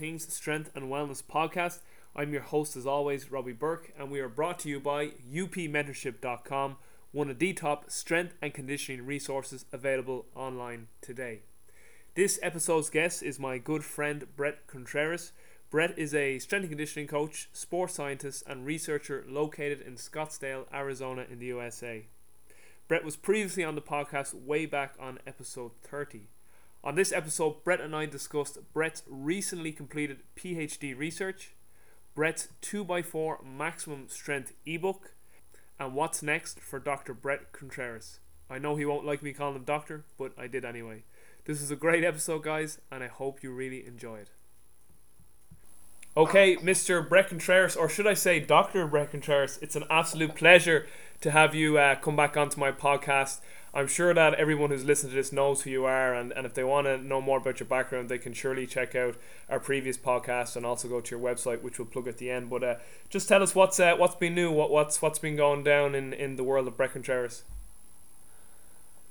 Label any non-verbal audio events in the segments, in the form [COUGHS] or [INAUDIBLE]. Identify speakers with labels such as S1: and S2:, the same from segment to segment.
S1: Things Strength and Wellness podcast. I'm your host, as always, Robbie Bourke, and we are brought to you by upmentorship.com, one of the top strength and conditioning resources available online today. This episode's guest is my good friend Bret Contreras. Bret is a strength and conditioning coach, sports scientist, and researcher located in Scottsdale, Arizona, in the USA. Bret was previously on the podcast way back on episode 30. On this episode, Bret and I discussed Bret's recently completed PhD research, Bret's 2x4 maximum strength ebook, and what's next for Dr. Bret Contreras. I know he won't like me calling him doctor, but I did anyway. This is a great episode, guys, and I hope you really enjoy it. Okay, Mr. Bret Contreras, or should I say Dr. Bret Contreras, it's an absolute pleasure to have you uh, come back onto my podcast. I'm sure that everyone who's listened to this knows who you are, and, and if they want to know more about your background, they can surely check out our previous podcast and also go to your website, which we'll plug at the end. But uh, just tell us what's uh, what's been new, what what's what's been going down in, in the world of Contreras.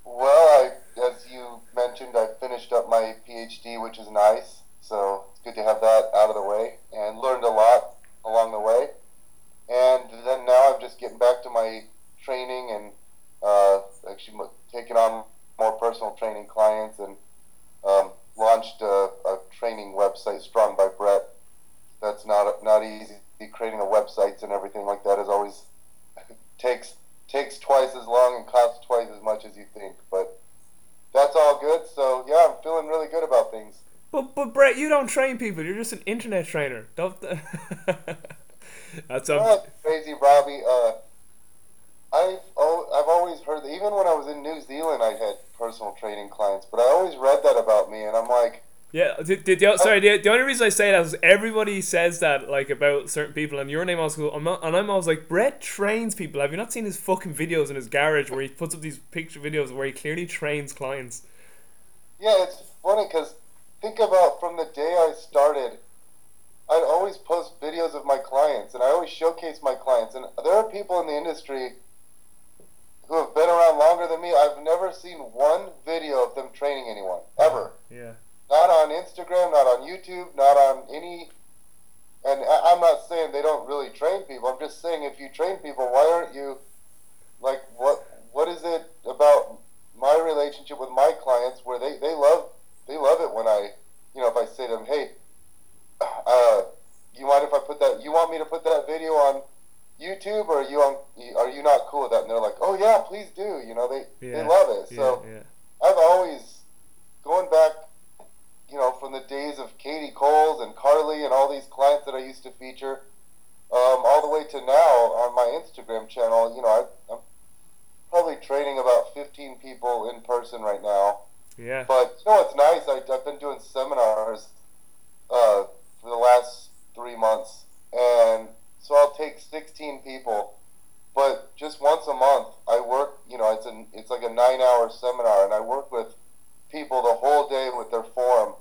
S2: Well, I, as you mentioned, I finished up my PhD, which is nice. So it's good to have that out of the way, and learned a lot along the way. And then now I'm just getting back to my training and uh, actually taken on more personal training clients and um, launched a, a, training website, Strong by Bret. That's not not easy. Creating a websites and everything like that is always [LAUGHS] takes takes twice as long and costs twice as much as you think. But that's all good. So yeah, I'm feeling really good about things.
S1: But but Bret, you don't train people. You're just an internet trainer. Don't. [LAUGHS]
S2: that's a... crazy, Robbie. Uh, I've I've always heard that even when I was in New Zealand, I had personal training clients, but I always read that about me, and I'm like.
S1: Yeah, did, did the, sorry. The, the only reason I say that is everybody says that like about certain people, and your name also. I'm not, and I'm always like Bret trains people. Have you not seen his fucking videos in his garage where he puts up these picture videos where he clearly trains clients?
S2: Yeah, it's funny because think about from the day I started, I'd always post videos of my clients, and I always showcase my clients, and there are people in the industry who have been around longer than me, I've never seen one video of them training anyone ever.
S1: Yeah.
S2: Not on Instagram, not on YouTube, not on any. And I'm not saying they don't really train people. I'm just saying if you train people, why aren't you like what? What is it about my relationship with my clients where they, they love they love it when I you know if I say to them, hey, uh, you mind if I put that? You want me to put that video on YouTube, or are you on? Are you not cool with that? And they're like, oh yeah, please do. You know, they yeah. they love it. So yeah, yeah. I've always going back, you know, from the days of Katie Coles and Carly and all these clients that I used to feature, um, all the way to now on my Instagram channel. You know, I, I'm probably training about 15 people in person right now.
S1: Yeah.
S2: But you know what's nice? I, I've been doing seminars uh, for the last three months, and so I'll take 16 people, but just once a month I work. You know, it's an it's like a nine-hour seminar, and I work with people the whole day with their form,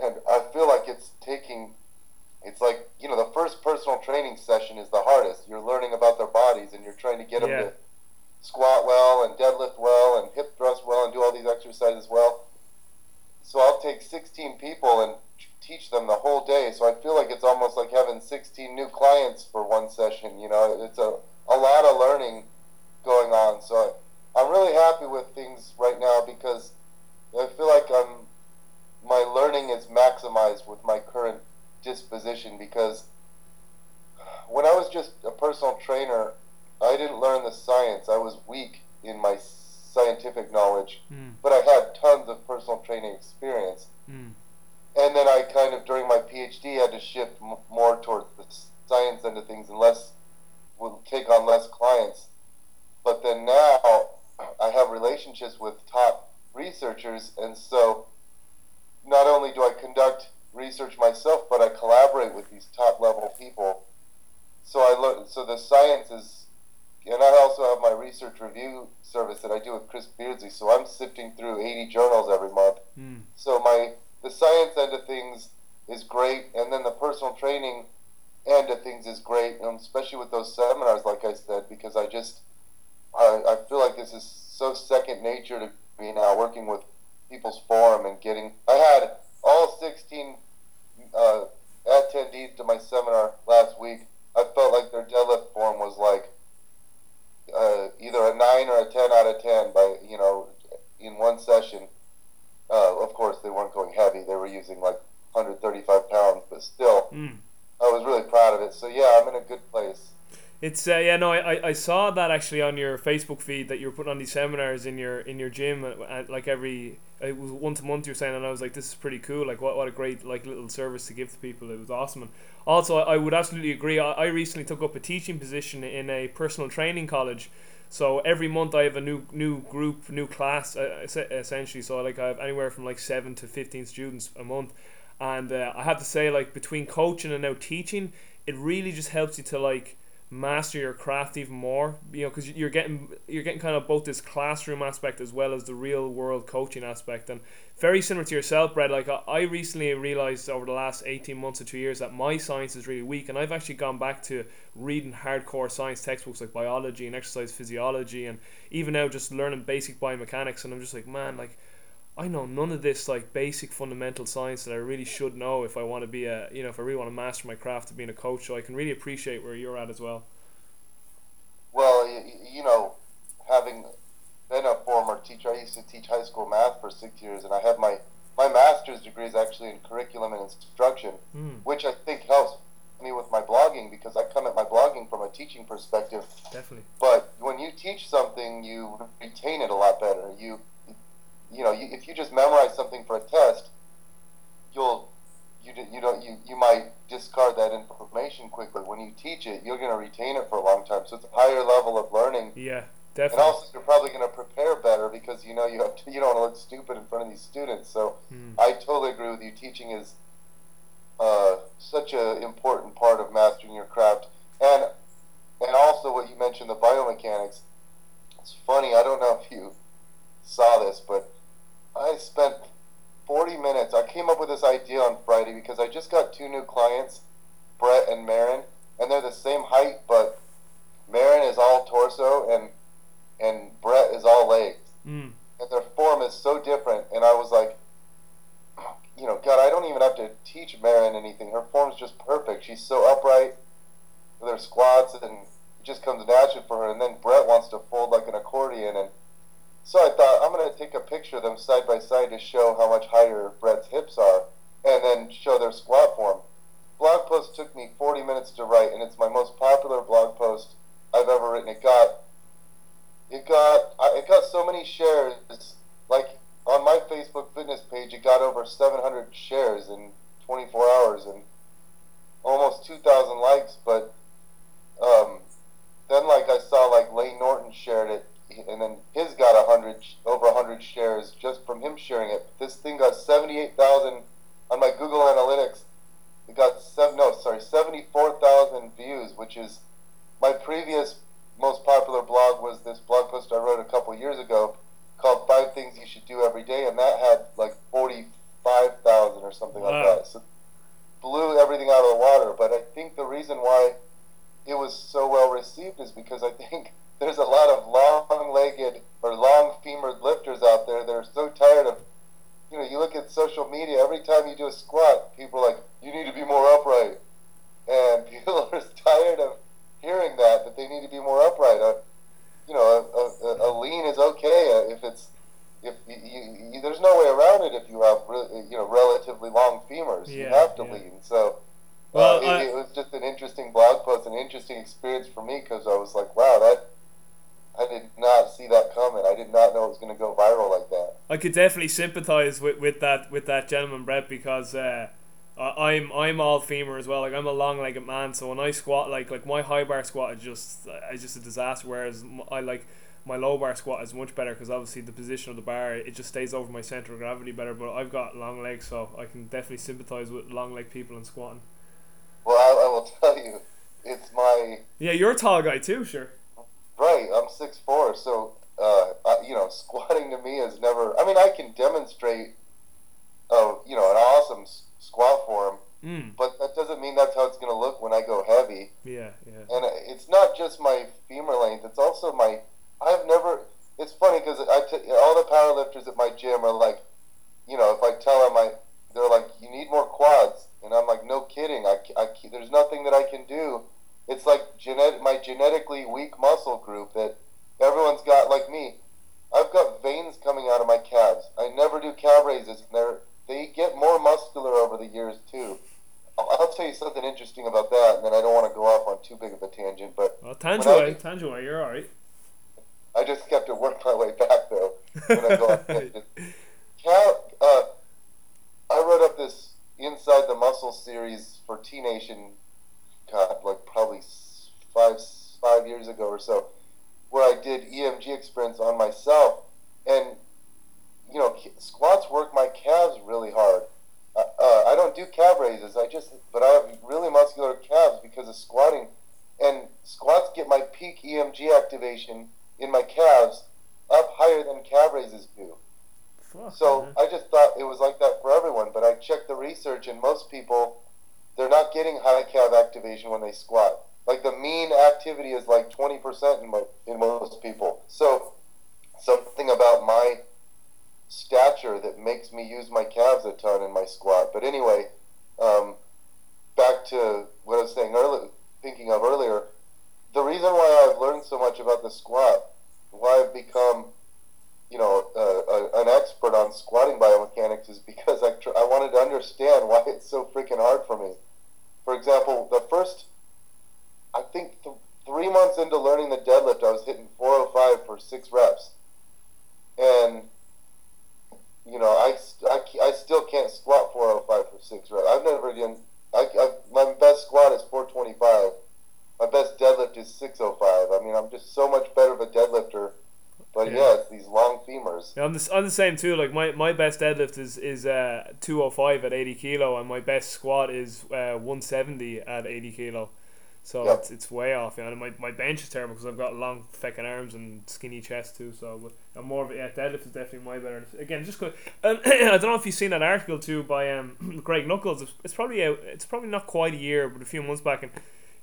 S2: and I feel like it's taking. It's like you know the first personal training session is the hardest. You're learning about their bodies, and you're trying to get them to squat well and deadlift well and hip thrust well and do all these exercises well. So I'll take 16 people and teach them the whole day. So I feel like it's almost like having 16 new clients for one session. You know, it's a, a lot of learning going on. So I'm really happy with things right now because I feel like I'm my learning is maximized with my current disposition because when I was just a personal trainer, I didn't learn the science. I was weak in my scientific knowledge, mm. but I had tons of personal training experience. Mm and then I kind of during my PhD had to shift m- more towards the science end of things and less would take on less clients. But then now I have relationships with top researchers, and so not only do I conduct research myself, but I collaborate with these top level people. So I learn. So the science is, and I also have my research review service that I do with Chris Beardsley. So I'm sifting through 80 journals every month. Mm. So my the science end of things is great, and then the personal training end of things is great, and especially with those seminars, like I said, because I just I, I feel like this is so second nature to me now, working with people's forum and getting. I had all 16 uh, attendees to my seminar last week, I felt like their deadlift form was like uh, either a nine or a ten out of ten by you know in one session. Uh, of course, they weren't going heavy; they were using like 135 pounds, but still,
S1: Mm.
S2: I was really proud of it. So yeah, I'm in a good place.
S1: It's uh, yeah no I, I- saw that actually on your Facebook feed that you were putting on these seminars in your in your gym uh, uh, like every it was once a month you're saying and I was like this is pretty cool like what, what a great like little service to give to people it was awesome and also I, I would absolutely agree I, I recently took up a teaching position in a personal training college so every month I have a new new group new class uh, es- essentially. So like I have anywhere from like seven to fifteen students a month. And uh, I have to say like between coaching and now teaching it really just helps you to like master your craft even more you know because you're getting you're getting kind of both this classroom aspect as well as the real world coaching aspect. And very similar to yourself Brad like I, recently realized over the last 18 months or two years that my science is really weak and I've actually gone back to reading hardcore science textbooks like biology and exercise physiology and even now just learning basic biomechanics and I'm just like man like I know none of this like basic fundamental science that I really should know if I want to be a you know if I really want to master my craft of being a coach. So I can really appreciate where you're at as well.
S2: Well, you, you know, having been a former teacher, I used to teach high school math for six years, and I have my my master's degree is actually in curriculum and instruction,
S1: Mm,
S2: which I think helps me with my blogging because I come at my blogging from a teaching perspective.
S1: definitely.
S2: But when you teach something, you retain it a lot better. You, you know, you, if you just memorize something for a test, you'll, you, you don't, you, you might discard that information quickly. When you teach it, you're going to retain it for a long time. So it's a higher level of learning,
S1: Yeah, definitely.
S2: and also you're probably going to prepare better because you know you have to, you don't want to look stupid in front of these students. So
S1: Mm,
S2: I totally agree with you. Teaching is uh, such an important part of mastering your craft, and and also what you mentioned, the biomechanics. It's funny. I don't know if you saw this, but I spent 40 minutes. I came up with this idea on Friday because I just got two new clients, Brett and Marin, and they're the same height, but Marin is all torso and and Brett is all legs
S1: mm,
S2: and their form is so different. And I was like, [CLEARS THROAT] you know, God, I don't even have to teach Marin anything. Her form's just perfect. She's so upright with her squats, and it just comes natural for her. And then Brett wants to fold like an accordion, and so I thought I'm gonna take a picture of them side by side to show how much higher Brett's hips are, and then show their squat form. Blog post took me 40 minutes to write, and it's my most popular blog post I've ever written. It got it got it got so many shares. Like on my Facebook fitness page, it got over 700 shares in 24 hours and almost 2,000 likes. But um, then, like I saw, like Layne Norton shared it, and then his got a 100 over a 100 shares just from him sharing it. This thing got 78,000 on my Google Analytics. It got seven no sorry 74,000 views, which is my previous most popular blog was this blog post I wrote a couple years ago called Five Things You Should Do Every Day, and that had like 45,000 or something like that. So blew everything out of the water. But I think the reason why it was so well received is because I think there's a lot of long-legged or long femored lifters out there that are so tired of, you know, you look at social media, every time you do a squat, people are like, you need to be more upright. And [LAUGHS] people are tired of hearing that, that they need to be more upright. Uh, you know, a, a, a lean is okay if it's, if you, you, you, there's no way around it if you have, re- you know, relatively long femurs. you have to
S1: yeah.
S2: lean. So,
S1: Well,
S2: uh, it,
S1: I-
S2: it was just an interesting blog post, an interesting experience for me because I was like, wow, that I did not see that coming. I did not know it was going to go viral like that.
S1: I could definitely sympathize with, with that with that gentleman Brett because uh, I- I'm I'm all femur as well. Like I'm a long legged man, so when I squat, like like my high bar squat is just is just a disaster. Whereas I like my low bar squat is much better because obviously the position of the bar it just stays over my center of gravity better. But I've got long legs, so I can definitely sympathize with long leg people and squatting.
S2: Well, I, I will [LAUGHS] tell you, it's my
S1: Yeah, you're a tall guy too, sure.
S2: Right. I'm six four, so uh, I, you know, [LAUGHS] squatting to me is never. I mean, I can demonstrate, uh, you know, an awesome s- squat form,
S1: Mm.
S2: but that doesn't mean that's how it's going to look when I go heavy.
S1: Yeah, yeah.
S2: and it's not just my femur length; it's also my. I've never. It's funny because I t- all the powerlifters at my gym are like, you know, if I tell them I, they're like, you need more quads, and I'm like, no kidding. I, I there's nothing that I can do. It's like genet- my genetically weak muscle group that everyone's got like me. I've got veins coming out of my calves. I never do calf raises, and they're they get more muscular over the years too. I'll, I'll tell you something interesting about that, and then I don't want to go off on too big of a tangent, but
S1: Well, tangent
S2: When I-
S1: away, tangent away. You're all right.
S2: I just have to work my way back though when I go [LAUGHS] tangents. Cal, uh, I wrote up this Inside the Muscle series for T Nation, God, like probably five five years ago or so, where I did EMG experiments on myself, and you know, squats work my calves really hard. Uh, uh, I don't do calf raises. I just, but I have really muscular calves because of squatting, and squats get my peak EMG activation in my calves up higher than calf raises do.
S1: Fuck,
S2: So
S1: man.
S2: I just thought it was like that for everyone, but I checked the research, and most people, they're not getting high calf activation when they squat. Like the mean activity is like 20% in, mo- in most people. So something about my stature that makes me use my calves a ton in my squat. But anyway, um, back to what I was saying earlier, thinking of earlier, the reason why I've learned so much about the squat, why I've become you know, uh, uh, an expert on squatting biomechanics is because I, tr- I wanted to understand why it's so freaking hard for me. For example, the first, I think th- three months into learning the deadlift, I was hitting 405 for six reps. And, you know, I, I, I still can't squat 405 for six reps. I've never done, I, I, my best squat is 425. My best deadlift is 605. I mean, I'm just so much better of a deadlifter. But
S1: Yeah.
S2: yeah, it's these long femurs.
S1: Yeah, I'm the, I'm the same too. Like my, my best deadlift is is uh, 205 at 80 kilo, and my best squat is uh, 170 at 80 kilo. So
S2: Yeah.
S1: it's, it's way off. Yeah, and my, my bench is terrible because I've got long fucking arms and skinny chest too. So but I'm more of a, yeah, deadlift is definitely my better. Again, just 'cause- [COUGHS] [COUGHS] um, I don't know if you've seen that article too by um [COUGHS] Greg Nuckols. It's, it's probably out. It's probably not quite a year, but a few months back, and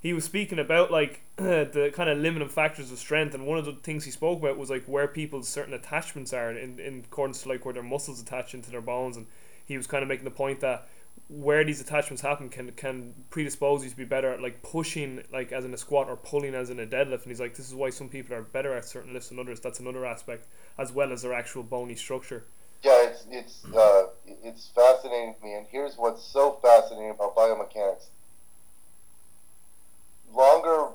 S1: he was speaking about like [CLEARS THROAT] the kind of limiting factors of strength, and one of the things he spoke about was like where people's certain attachments are in, in accordance to like where their muscles attach into their bones, and he was kind of making the point that where these attachments happen can can predispose you to be better at like pushing like as in a squat or pulling as in a deadlift, and he's like this is why some people are better at certain lifts than others. That's another aspect as well as their actual bony structure.
S2: Yeah, it's it's uh, it's fascinating to me, and here's what's so fascinating about biomechanics. Longer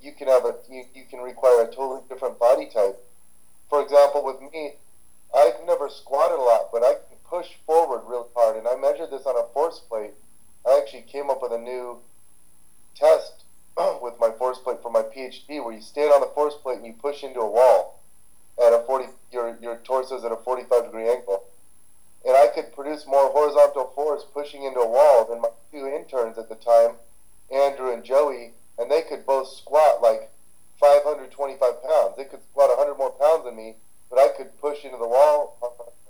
S2: you can have a you, you can require a totally different body type. For example, with me, I've never squatted a lot, but I can push forward real hard, and I measured this on a force plate. I actually came up with a new test [CLEARS THROAT] with my force plate for my PhD, where you stand on the force plate and you push into a wall at a 40. Your your torso is at a 45 degree angle, and I could produce more horizontal force pushing into a wall than my two interns at the time, Andrew and Joey, and they could both squat like 525 pounds. They could squat 100 more pounds than me, but I could push into the wall,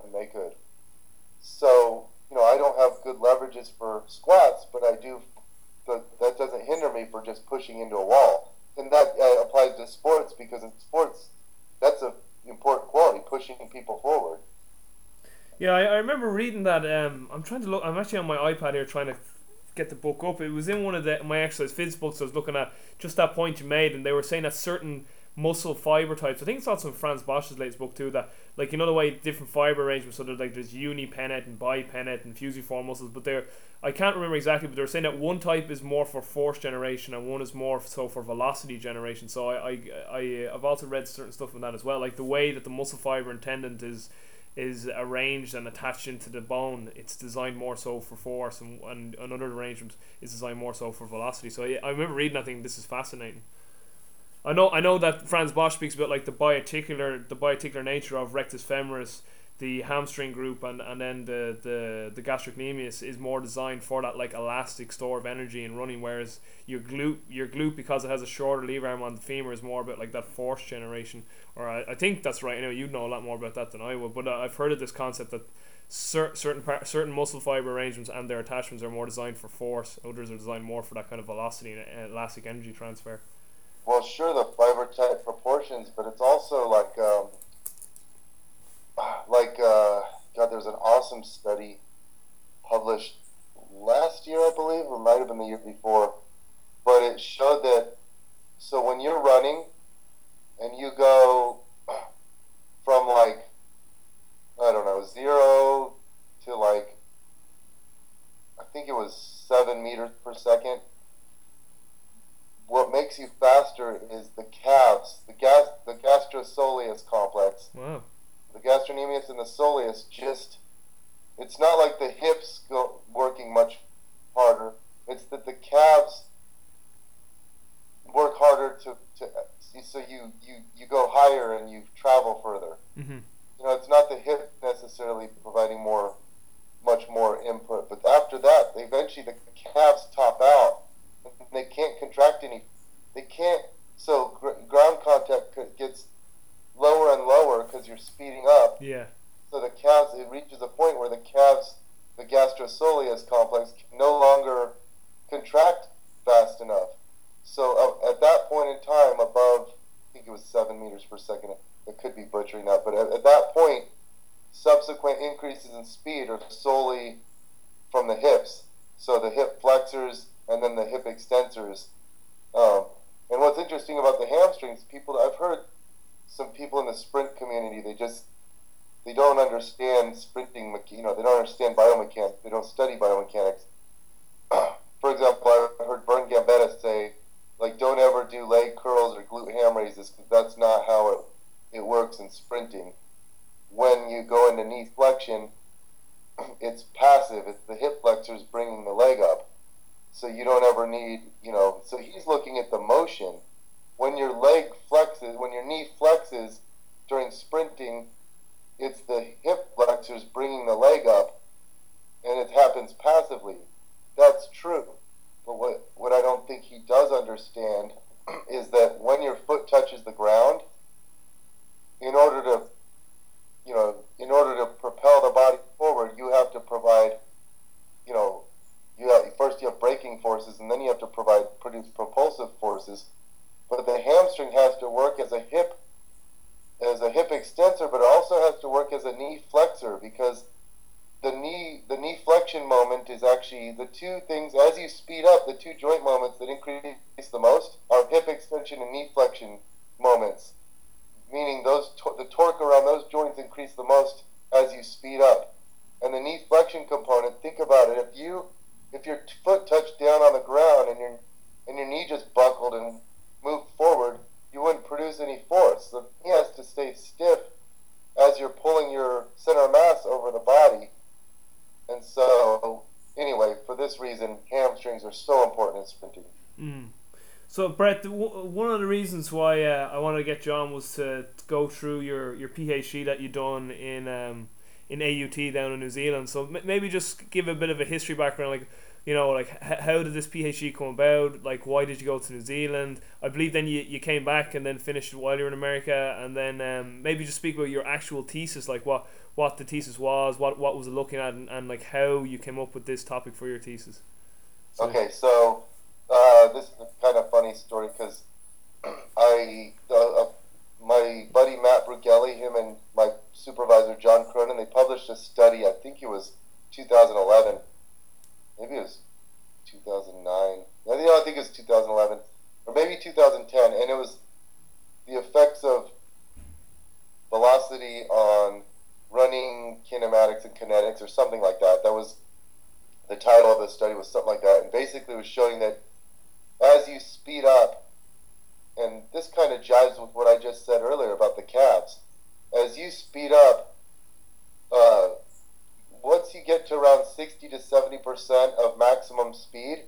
S2: and they could. So you know, I don't have good leverages for squats, but I do. That doesn't hinder me for just pushing into a wall, and that uh, applies to sports because in sports, that's a important quality, pushing people forward.
S1: Yeah, I, I remember reading that. Um, I'm trying to look. I'm actually on my iPad here trying to get the book up. It was in one of the my exercise phys books. I was looking at just that point you made, and they were saying that certain muscle fiber types. I think it's also in Frans Bosch's latest book too. That like you know the way different fiber arrangements. So there's like there's unipennate and bipennate and fusiform muscles, but they're I can't remember exactly, but they're saying that one type is more for force generation and one is more so for velocity generation. So I I, I I've also read certain stuff on that as well, like the way that the muscle fiber and tendon is is arranged and attached into the bone. It's designed more so for force, and, and another arrangement is designed more so for velocity. So yeah, I remember reading. I think this is fascinating. I know I know that Frans Bosch speaks about like the biarticular the biarticular nature of rectus femoris, the hamstring group, and, and then the, the the gastrocnemius is more designed for that like elastic store of energy in running, whereas your glute your glute because it has a shorter lever arm on the femur is more about like that force generation. Or I, I think that's right. Anyway, you know a lot more about that than I would, but uh, I've heard of this concept that cer- certain par- certain muscle fiber arrangements and their attachments are more designed for force. Others are designed more for that kind of velocity and elastic energy transfer
S2: well, sure, the fiber type proportions, but it's also like, um, like, uh, God, there's an awesome study published last year, I believe, or might have been the year before, but it showed that, so when you're running and you go [CLEARS THROAT] from like, I don't know, zero to like, I think it was seven meters per second what makes you faster is the calves, the gas, the gastrosoleus complex.
S1: Wow.
S2: The gastrocnemius and the soleus just, it's not like the hips go working much harder. It's that the calves work harder to, to so you, you, you go higher and you travel further.
S1: Mm-hmm.
S2: You know, it's not the hip necessarily providing more, much more input, but after that, eventually the calves top out And they can't contract any. They can't. So gr- ground contact gets lower and lower because you're speeding up.
S1: Yeah.
S2: So the calves, it reaches a point where the calves, the gastrosoleus complex, can no longer contract fast enough. So uh, at that point in time, above, I think it was seven meters per second. It could be butchering that, but at, at that point, subsequent increases in speed are solely from the hips. So the hip flexors and then the hip extensors. Um, and what's interesting about the hamstrings, people I've heard some people in the sprint community, they just they don't understand sprinting. You know, they don't understand biomechanics. They don't study biomechanics. [CLEARS THROAT] For example, I heard Vern Gambetta say, like, don't ever do leg curls or glute ham raises because that's not how it it works in sprinting. When you go into knee flexion, [CLEARS THROAT] it's passive. It's the hip flexors bringing the leg up so you don't ever need, you know. So he's looking at the motion. When your leg flexes, when your knee flexes during sprinting, it's the hip flexors bringing the leg up, and it happens passively. That's true. But what, what I don't think he does understand [CLEARS THROAT] is that when your foot touches the ground, in order to, you know, in order to propel the body forward, you have to provide, you know, you have, first you have braking forces, and then you have to provide produce propulsive forces. But the hamstring has to work as a hip as a hip extensor, but it also has to work as a knee flexor because the knee the knee flexion moment is actually the two things as you speed up the two joint moments that increase the most are hip extension and knee flexion moments. Meaning those the torque around those joints increase the most as you speed up. And the knee flexion component think about it. If you if your foot touched down on the ground and your and your knee just buckled and moved forward you wouldn't produce any force the knee has to stay stiff as you're pulling your center mass over the body and so, anyway, for this reason, hamstrings are so important in sprinting.
S1: Mm. So, Bret, one of the reasons why uh, I wanted to get you on was to go through your, your PhD that you done in um, in AUT down in New Zealand. So maybe just give a bit of a history background, like you know, like h- how did this PhD come about? Like, why did you go to New Zealand? I believe then you, you came back and then finished while you were in America, and then um, maybe just speak about your actual thesis, like what what the thesis was, what what was it looking at, and, and like how you came up with this topic for your thesis.
S2: So. Okay, so uh, this is a kind of funny story because [CLEARS THROAT] I uh, uh, my buddy Matt Brughelli, him and my supervisor John Cronin, they published a study. I think it was 2011 maybe it was 2009. I think, I think it was 2011 or maybe 2010, and it was the effects of velocity on running kinematics and kinetics or something like that. That was the title of the study was something like that, and basically was showing that as you speed up, and this kind of jives with what I just said earlier about the calves. As you speed up, uh, once you get to around 60 to 70 percent of maximum speed,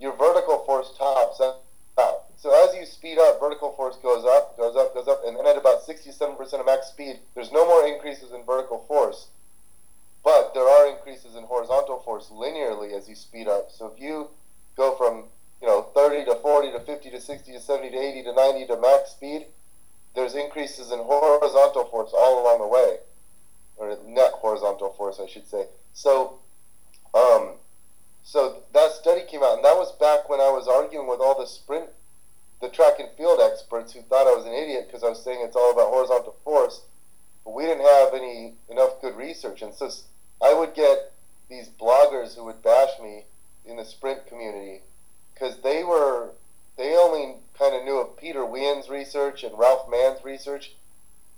S2: your vertical force tops out. So as you speed up, vertical force goes up, goes up, goes up, and then at about 67 percent of max speed, there's no more increases in vertical force, but there are increases in horizontal force linearly as you speed up. So if you go from you know 30 to 40 to 50 to 60 to 70 to 80 to 90 to max speed, there's increases in horizontal force all along the way or net horizontal force, I should say. So, um, so that study came out, and that was back when I was arguing with all the sprint, the track and field experts who thought I was an idiot because I was saying it's all about horizontal force, but we didn't have any enough good research, and so I would get these bloggers who would bash me in the sprint community because they were they only kind of knew of Peter Weyand's research and Ralph Mann's research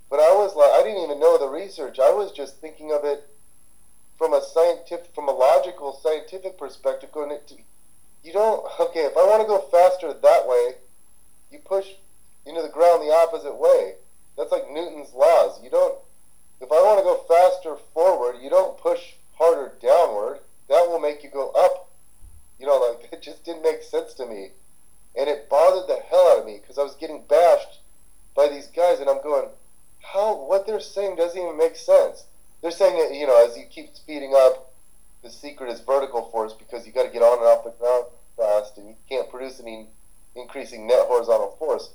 S2: but I was like, I didn't even know the research. I was just thinking of it from a scientific, from a logical, scientific perspective. Going, to, you don't. Okay, if I want to go faster that way, you push into the ground the opposite way. That's like Newton's laws. You don't. If I want to go faster forward, you don't push harder downward. That will make you go up. You know, like [LAUGHS] it just didn't make sense to me, and it bothered the hell out of me because I was getting bashed by these guys, and I'm going how what they're saying doesn't even make sense. They're saying that you know as you keep speeding up, the secret is vertical force because you got to get on and off the ground fast, and you can't produce any increasing net horizontal force.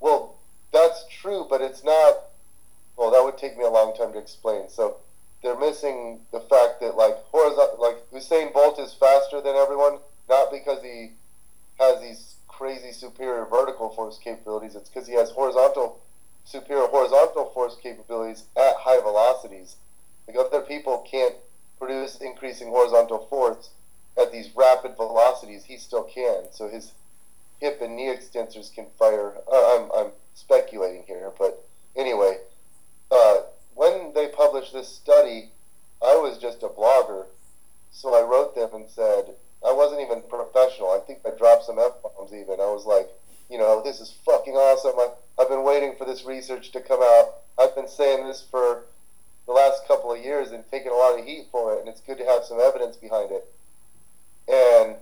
S2: Well, that's true, but it's not. Well, that would take me a long time to explain. So they're missing the fact that like horizontal, like Usain Bolt is faster than everyone, not because he has these crazy superior vertical force capabilities. It's because he has horizontal superior force capabilities at high velocities. Like other people can't produce increasing horizontal force at these rapid velocities, he still can. So his hip and knee extensors can fire. Uh, I'm, I'm speculating here, but anyway, uh, when they published this study, I was just a blogger. So I wrote them and said, I wasn't even professional. I think I dropped some F bombs even. I was like, you know, this is fucking awesome. I, I've been waiting for this research to come out. I've been saying this for the last couple of years and taking a lot of heat for it, and it's good to have some evidence behind it. And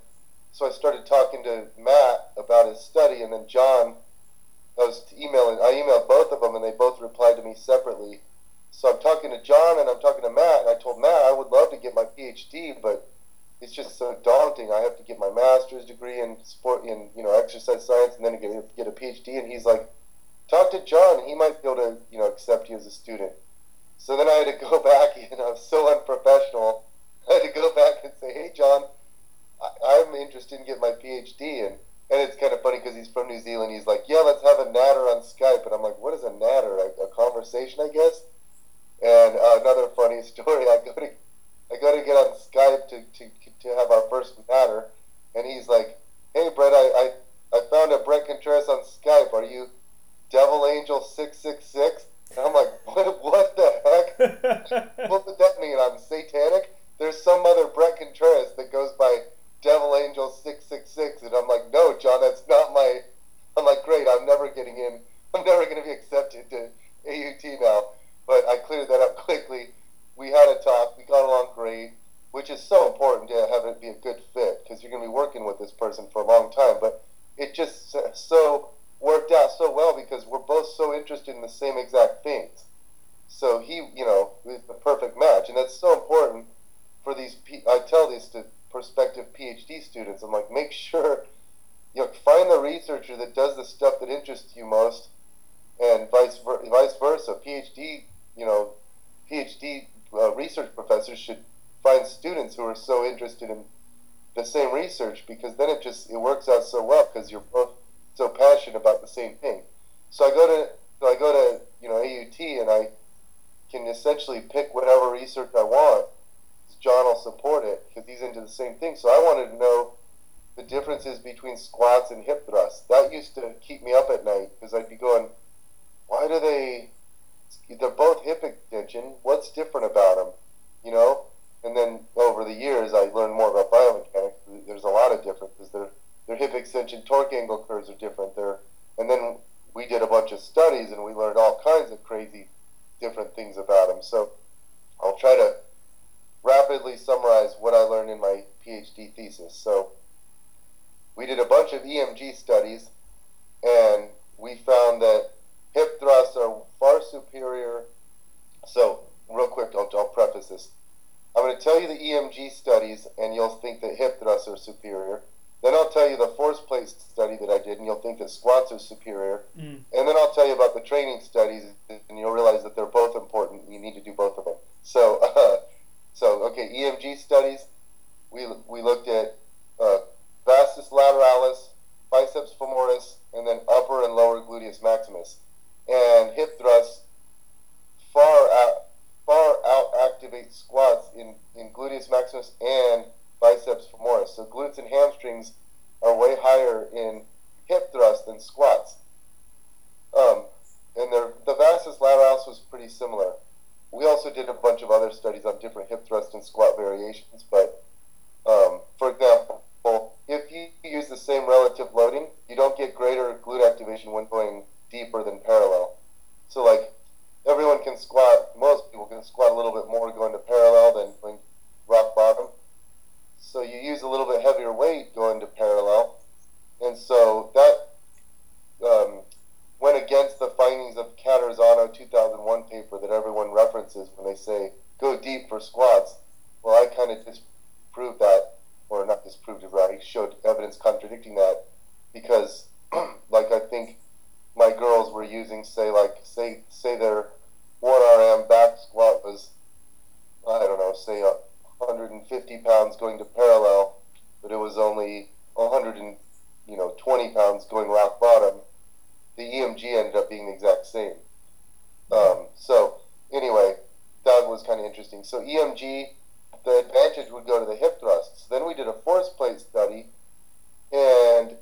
S2: so I started talking to Matt about his study, and then John, I was emailing, I emailed both of them, and they both replied to me separately. So I'm talking to John and I'm talking to Matt, and I told Matt I would love to get my PhD, but it's just so daunting. I have to get my master's degree in sport in you know exercise science, and then get get a PhD. And he's like, talk to John. He might be able to, you know, accept you as a student. So then I had to go [LAUGHS] back, and you know, so unprofessional. I had to go back and say, hey, John, I, am interested in getting my PhD. And, and it's kind of funny funny because he's from New Zealand. He's like, "Yeah, let's have a natter on Skype," and I'm like, "What is a natter? A, a conversation, I guess." And uh, another funny [LAUGHS] story: I go to I go to get on Skype to, to, to have our first natter, and he's like, "Hey, Bret, I, I, I found a Bret Contreras on Skype. Are you Devil Angel six six six? And I'm like, [LAUGHS] "What? What the heck? [LAUGHS] what would that mean? I'm satanic? There's some other Bret Contreras that goes by Devil Angel six six six, and I'm like, no, John, that's not my. [LAUGHS] I'm like, great, I'm never getting in. I'm never going to be accepted to AUT now. But I cleared that up quickly. We had a talk. We got along great, which is so important to have it be a good fit because you're going to be working with this person for a long time. But it just so worked out so well because we're both so interested in the same exact things. So he, you know, is the perfect match, and that's so important for these. I tell these to prospective PhD students. I'm like, make sure you know, find the researcher that does the stuff that interests you most, and vice vice versa. PhD, you know, PhD uh, research professors should find students who are so interested in the same research because then it just it works out so well because you're both so passionate about the same thing. So I go to so I go to you know AUT and I can essentially pick whatever research I want John will support it because he's into the same thing. So I wanted to know the differences between squats and hip thrusts. That used to keep me up at night because I'd be going, why do they? They're both hip extension. What's different about them? You know. And then over the years, I learned more about biomechanics. There's a lot of differences. Their their hip extension torque angle curves are different. They're, and then we did a bunch of studies and we learned all kinds of crazy different things about them. So I'll try to rapidly summarize what I learned in my PhD thesis. So we did a bunch of EMG studies, and we found that hip thrusts are far superior. So, real quick, I'll, I'll preface this. I'm going to tell you the EMG studies, and you'll think that hip thrusts are superior. Then I'll tell you the force plate study that I did, and you'll think that squats are superior. Mm. And then I'll tell you about the training studies, and you'll realize that they're both important. You need to do both of them. So, uh, [LAUGHS] So, okay, EMG studies, we, we looked at uh, vastus lateralis, biceps femoris, and then upper and lower gluteus maximus. And hip thrusts far out, far out activate squats in, in gluteus maximus and biceps femoris. So glutes and hamstrings are way higher in hip thrust than squats. Um, and the vastus lateralis was pretty similar we also did a bunch of other studies on different hip thrust and squat variations. But um, for example, if you use the same relative loading, you don't get greater glute activation when going deeper than parallel. So like everyone can squat, most people can squat a little bit more going to parallel than rock bottom. So you use a little bit heavier weight going to parallel, and so that um, went against the findings of Caterisano 2001 paper that everyone references when they say go deep for squats. Well, I kind of disproved that, or not disproved it, but I showed evidence contradicting that because, [CLEARS THROAT] like, I think my girls were using, say, like, say, say their 1RM back squat was, I don't know, say 150 pounds going to parallel, but it was only 100 and, you know, 20 pounds going rock bottom the EMG ended up being the exact same. Um, so anyway, that was kind of interesting. So EMG, the advantage would go to the hip thrusts. Then we did a force plate study, and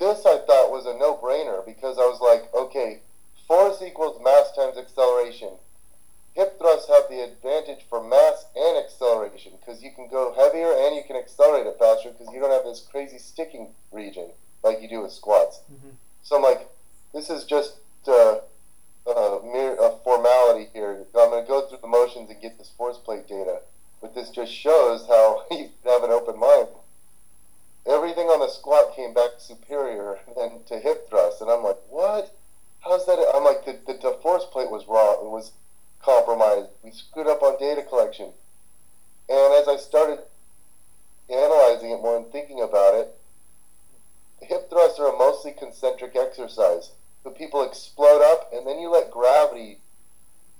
S2: this I thought was a no-brainer because I was like, okay, force equals mass times acceleration. Hip thrusts have the advantage for mass and acceleration because you can go heavier and you can accelerate it faster because you don't have this crazy sticking region like you do with squats. Mm-hmm. So I'm like, this is just uh, uh, mere a formality here. I'm going to go through the motions and get this force plate data, but this just shows how [LAUGHS] you have an open mind. Everything on the squat came back superior than to hip thrust, and I'm like, what? How's that? I'm like, the, the, the force plate was wrong. It was compromised. We screwed up on data collection. And as I started analyzing it more and thinking about it, hip thrusts are a mostly concentric exercise the people explode up, and then you let gravity.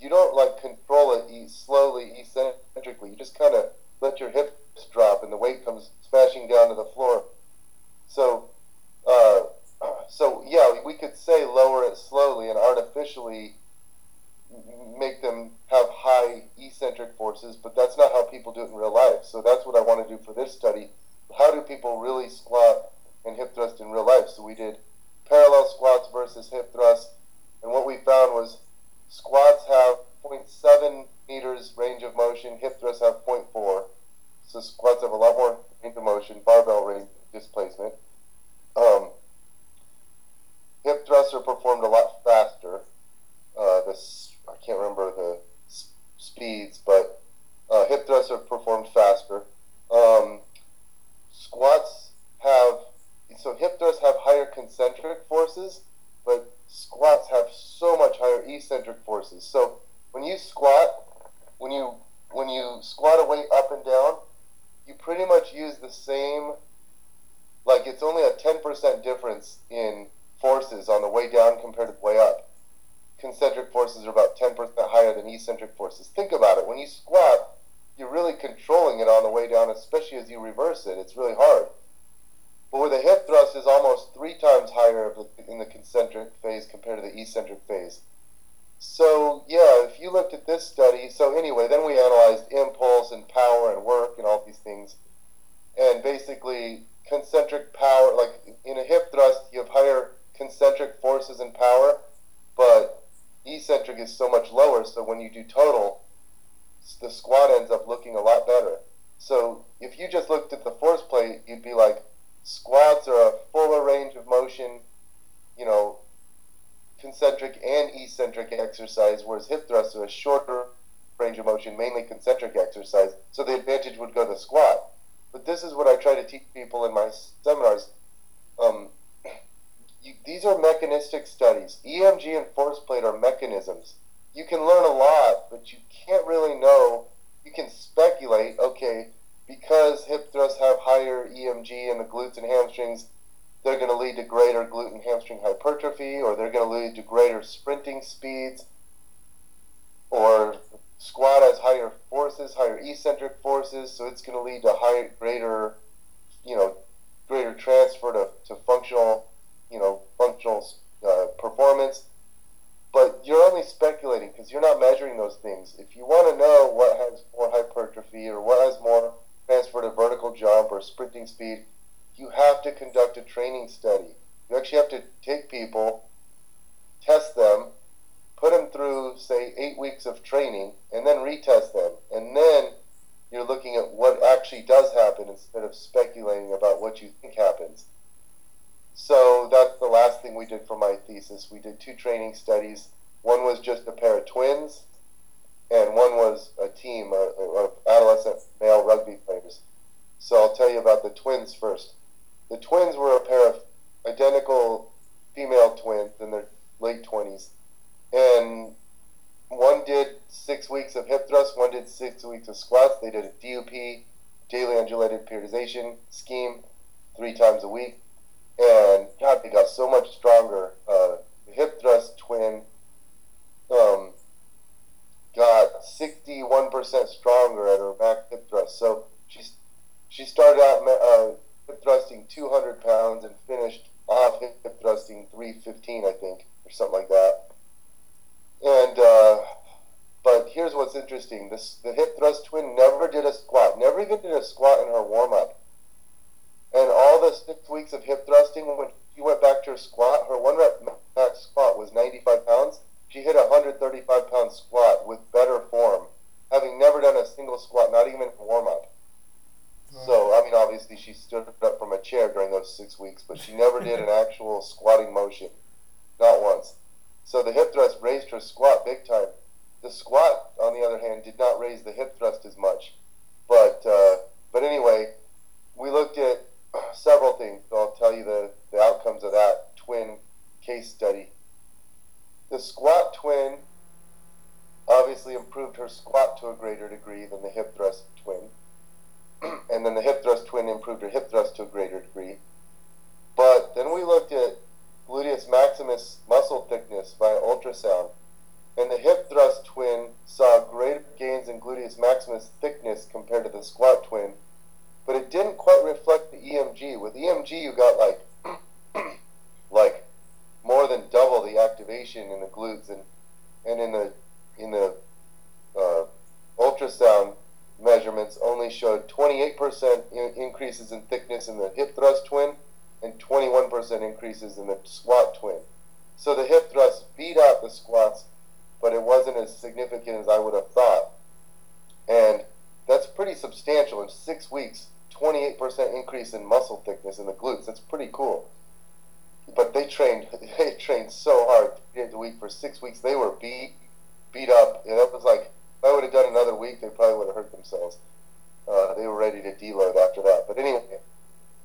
S2: You don't like control it slowly, eccentrically. You just kind of let your hips drop, and the weight comes smashing down to the floor. So, uh, [CLEARS THROAT] so yeah, we could say lower it slowly and artificially make them have high eccentric forces, but that's not how people do it in real life. So that's what I want to do for this study. How do people really squat and hip thrust in real life? So we did parallel squats versus hip thrust, and what we found was squats have 0.7 meters range of motion, hip thrusts have 0.4. So squats have a lot more of motion, barbell range displacement. Um, hip thrusts are performed a lot faster. Uh, the I can't remember the speeds, but uh, hip thrusts are performed faster. Um, squats have so hip thrusts have higher concentric forces, but squats have so much higher eccentric forces. So when you squat, when you when you squat a weight up and down, you pretty much use the same. Like it's only a ten percent difference in forces on the way down compared to the way up. Concentric forces are about ten percent higher than eccentric forces. Think about it. When you squat, you're really controlling it on the way down, especially as you reverse it. It's really hard. But where the hip thrust is almost three times higher in the concentric phase compared to the eccentric phase. So yeah, if you looked at this study, so anyway, then we analyzed impulse and power and work and all these things, and basically concentric power, like in a hip thrust, you have higher concentric forces and power, but eccentric is so much lower. So when you do total, the squat ends up looking a lot better. So if you just looked at the force plate, you'd be like, squats are a fuller range of motion, you know, concentric and eccentric exercise, whereas hip thrusts are a shorter range of motion, mainly concentric exercise. So the advantage would go to squat. But this is what I try to teach people in my seminars. Um, you, these are mechanistic studies. EMG and force plate are mechanisms. You can learn a lot, but you can't really know. You can speculate, okay, because hip thrusts have higher EMG in the glutes and hamstrings, they're going to lead to greater gluten hamstring hypertrophy, or they're going to lead to greater sprinting speeds, or squat has higher forces, higher eccentric forces, so it's going to lead to higher, greater, you know, greater transfer to, to functional, you know, functional uh, performance. But you're only speculating because you're not measuring those things. If you want to know what has more hypertrophy or what has more transfer to vertical jump or sprinting speed, you have to conduct a training study. You actually have to take people, test them, put them through, say, eight weeks of training, and then retest them. And then you're looking at what actually does happen instead of speculating about what you think happens. So that's the last thing we did for my thesis. We did two training studies. One was just a pair of twins, and one was a team of adolescent male rugby players. So I'll tell you about the twins first. The twins were a pair of identical female twins in their late 20s. And one did six weeks of hip thrust, one did six weeks of squats. They did a DUP, daily undulated periodization scheme, three times a week. And God, they got so much stronger. Uh, the hip thrust twin um, got 61% stronger at her back hip thrust. So she's, she started out uh, hip thrusting 200 pounds and finished off hip thrusting 315, I think, or something like that. And uh, but here's what's interesting: this the hip thrust twin never did a squat, never even did a squat in her warm up. And all the six weeks of hip thrusting, when she went back to her squat, her one rep max squat was 95 pounds. She hit a 135 pound squat with better form, having never done a single squat, not even warm up. So, I mean, obviously she stood up from a chair during those six weeks, but she never did an [LAUGHS] actual squatting motion. Not once. So the hip thrust raised her squat big time. The squat, on the other hand, did not raise the hip thrust as much. But, uh, but anyway, we looked at [CLEARS THROAT] several things. I'll tell you the, the outcomes of that twin case study. The squat twin obviously improved her squat to a greater degree than the hip thrust twin. And then the hip thrust twin improved her hip thrust to a greater degree. But then we looked at gluteus maximus muscle thickness via ultrasound, and the hip thrust twin saw greater gains in gluteus maximus thickness compared to the squat twin, but it didn't quite reflect the EMG. With EMG, you got like [CLEARS THROAT] like more than double the activation in the glutes and and in the in the uh, ultrasound measurements only showed 28% in increases in thickness in the hip thrust twin and 21% increases in the squat twin. So the hip thrust beat out the squats, but it wasn't as significant as I would have thought. And that's pretty substantial. In six weeks, 28% increase in muscle thickness in the glutes. That's pretty cool. But they trained, [LAUGHS] they trained so hard three days a week for six weeks. They were beat, beat up. And that was like, if I would have done another week, they probably would have hurt themselves. Uh, they were ready to deload after that. But anyway,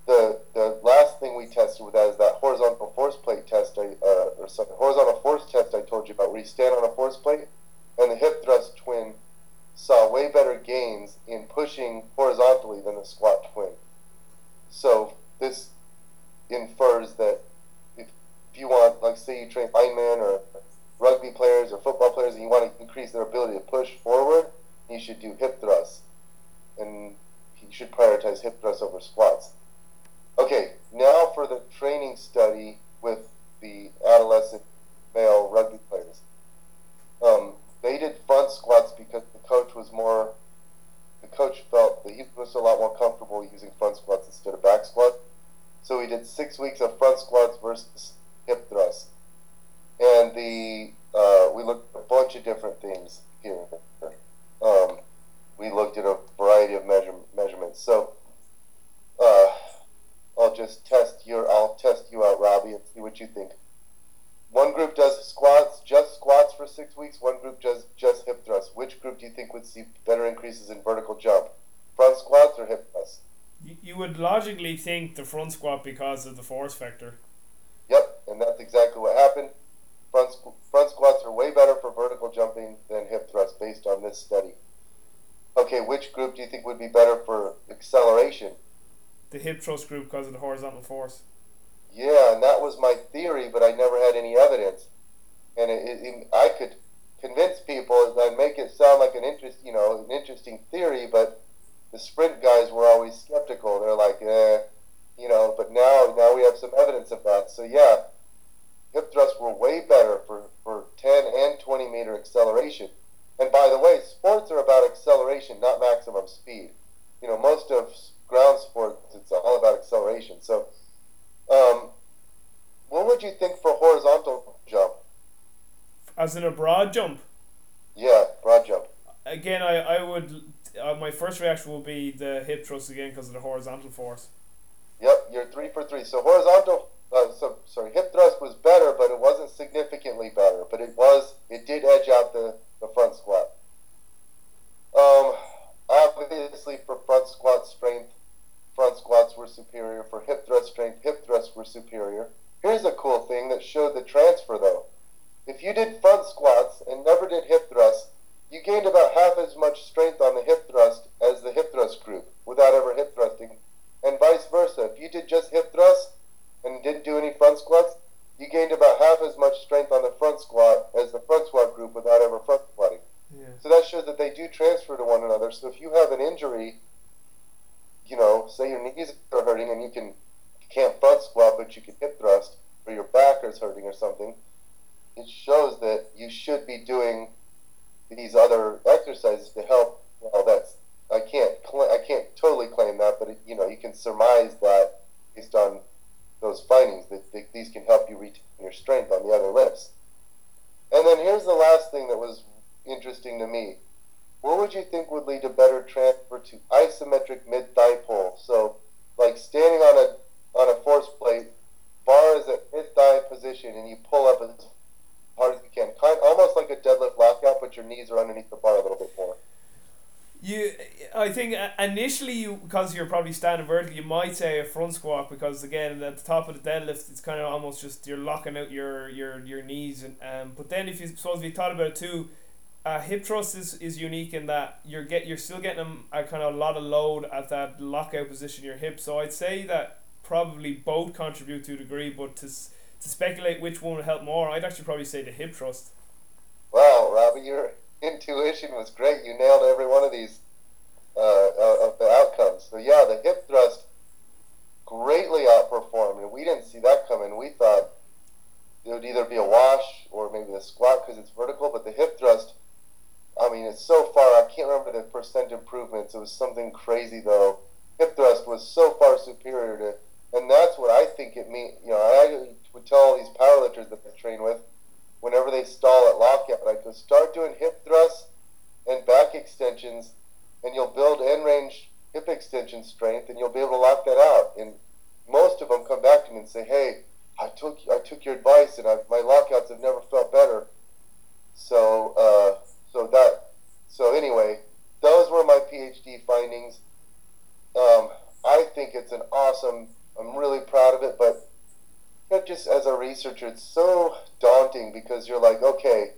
S2: the the last thing we tested with that is that horizontal force plate test, I, uh, or horizontal force test I told you about, where you stand on a force plate, and the hip thrust twin saw way better gains in pushing horizontally than the squat twin. So this infers that if, if you want, like say you train linemen or rugby players or football players and you want to increase their ability to push forward, you should do hip thrusts. And you should prioritize hip thrusts over squats. Okay, now for the training study with the adolescent male rugby players. Um, they did front squats because the coach was more, the coach felt that he was a lot more comfortable using front squats instead of back squats. So we did six weeks of front squats versus hip thrusts. And the uh, we looked at a bunch of different things here. Um, we looked at a variety of measure, measurements. So uh, I'll just test your I'll test you out, Robbie, and see what you think. One group does squats, just squats for six weeks. One group does just hip thrusts. Which group do you think would see better increases in vertical jump? Front squats or hip thrusts?
S1: You, you would logically think the front squat because of the force factor.
S2: Yep, and that's exactly what happened. Front, front squats are way better for vertical jumping than hip thrusts based on this study. Okay, which group do you think would be better for acceleration?
S1: The hip thrust group because of the horizontal force.
S2: Yeah, and that was my theory, but I never had any evidence. And it, it, it, I could convince people and make it sound like an interest, you know, an interesting theory, but the sprint guys were always skeptical. They're like, eh, you know. But now, now we have some evidence of that. So yeah, hip thrusts were way better for for 10 and 20 meter acceleration. And by the way, sports are about acceleration, not maximum speed. You know, most of ground sports, it's all about acceleration. So um, what would you think for horizontal jump?
S1: As in a broad jump?
S2: Yeah, broad jump.
S1: Again, I, I would. Uh, my first reaction will be the hip thrust again because of the horizontal force.
S2: Yep, you're three for three. So horizontal, uh, so, sorry, hip thrust was better, but it wasn't significantly better. But it was, it did edge out the, the front squat. Um, obviously for front squat strength, front squats were superior. For hip thrust strength, hip thrusts were superior. Here's a cool thing that showed the transfer though. If you did front squats and never did hip thrusts, you gained about half as much strength on the hip thrust as the hip thrust group without ever hip thrusting. And vice versa. If you did just hip thrusts and didn't do any front squats, you gained about half as much strength on the front squat as the front squat group without ever front squatting.
S1: Yeah.
S2: So that shows that they do transfer to one another. So if you have an injury you know, say your knees are hurting and you can you can't front squat, but you can hip thrust, or your back is hurting or something, it shows that you should be doing these other exercises to help. Well, that's I can't cl- I can't totally claim that, but it, you know you can surmise that based on those findings that, these can help you retain your strength on the other lifts. And then here's the last thing that was interesting to me what would you think would lead to better transfer to isometric mid thigh pull? So, like standing on a on a force plate, bar is at mid thigh position, and you pull up as hard as you can, kind almost like a deadlift lockout, but your knees are underneath the bar a little bit more.
S1: You, I think initially you because you're probably standing vertically, you might say a front squat because again at the top of the deadlift it's kind of almost just you're locking out your your your knees and um. But then if you suppose you thought about it too uh, hip thrust is, is unique in that you're get you're still getting a, a kind of a lot of load at that lockout position your hip. So I'd say that probably both contribute to a degree, but to to speculate which one would help more, I'd actually probably say the hip thrust.
S2: Wow, Robbie, your intuition was great. You nailed every one of these uh, of the outcomes. So yeah, the hip thrust greatly outperformed, and we didn't see that coming. We thought it would either be a wash or maybe the squat because it's vertical. But the hip thrust, I mean, it's so far. I can't remember the percent improvements. It was something crazy though. Hip thrust was so far superior to, and that's what I think it means. You know, I would tell all these powerlifters that I train with, whenever they stall at lockout, I go start doing hip thrusts and back extensions, and you'll build end range hip extension strength, and you'll be able to lock that out. And most of them come back to me and say, "Hey, I took I took your advice, and I, my lockouts have never felt better." So, uh, so that, so anyway, those were my PhD findings. Um, I think it's an awesome. I'm really proud of it, but just as a researcher, it's so daunting because you're like, okay,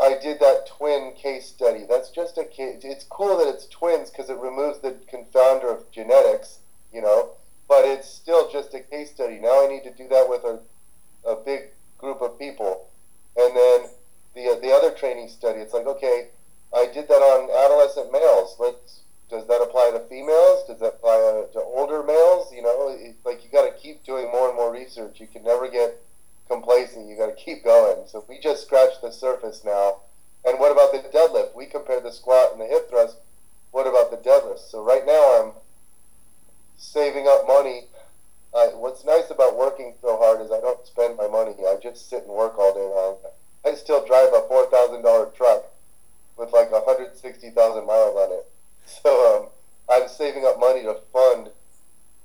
S2: I did that twin case study. That's just a case. It's cool that it's twins because it removes the confounder of genetics, you know, but it's still just a case study. Now I need to do that with a, a big group of people. And then the, the other training study, it's like, okay, I did that on adolescent males. Let's, does that apply to females? Does that apply to older males? You know, it, like you got to keep doing more and more research. You can never get complacent. You got to keep going. So we just scratched the surface now. And what about the deadlift? We compared the squat and the hip thrust. What about the deadlift? So right now I'm saving up money. Uh, what's nice about working so hard is I don't spend my money. I just sit and work all day long. I still drive a four thousand dollar truck with like hundred sixty thousand miles on it. So um, I'm saving up money to fund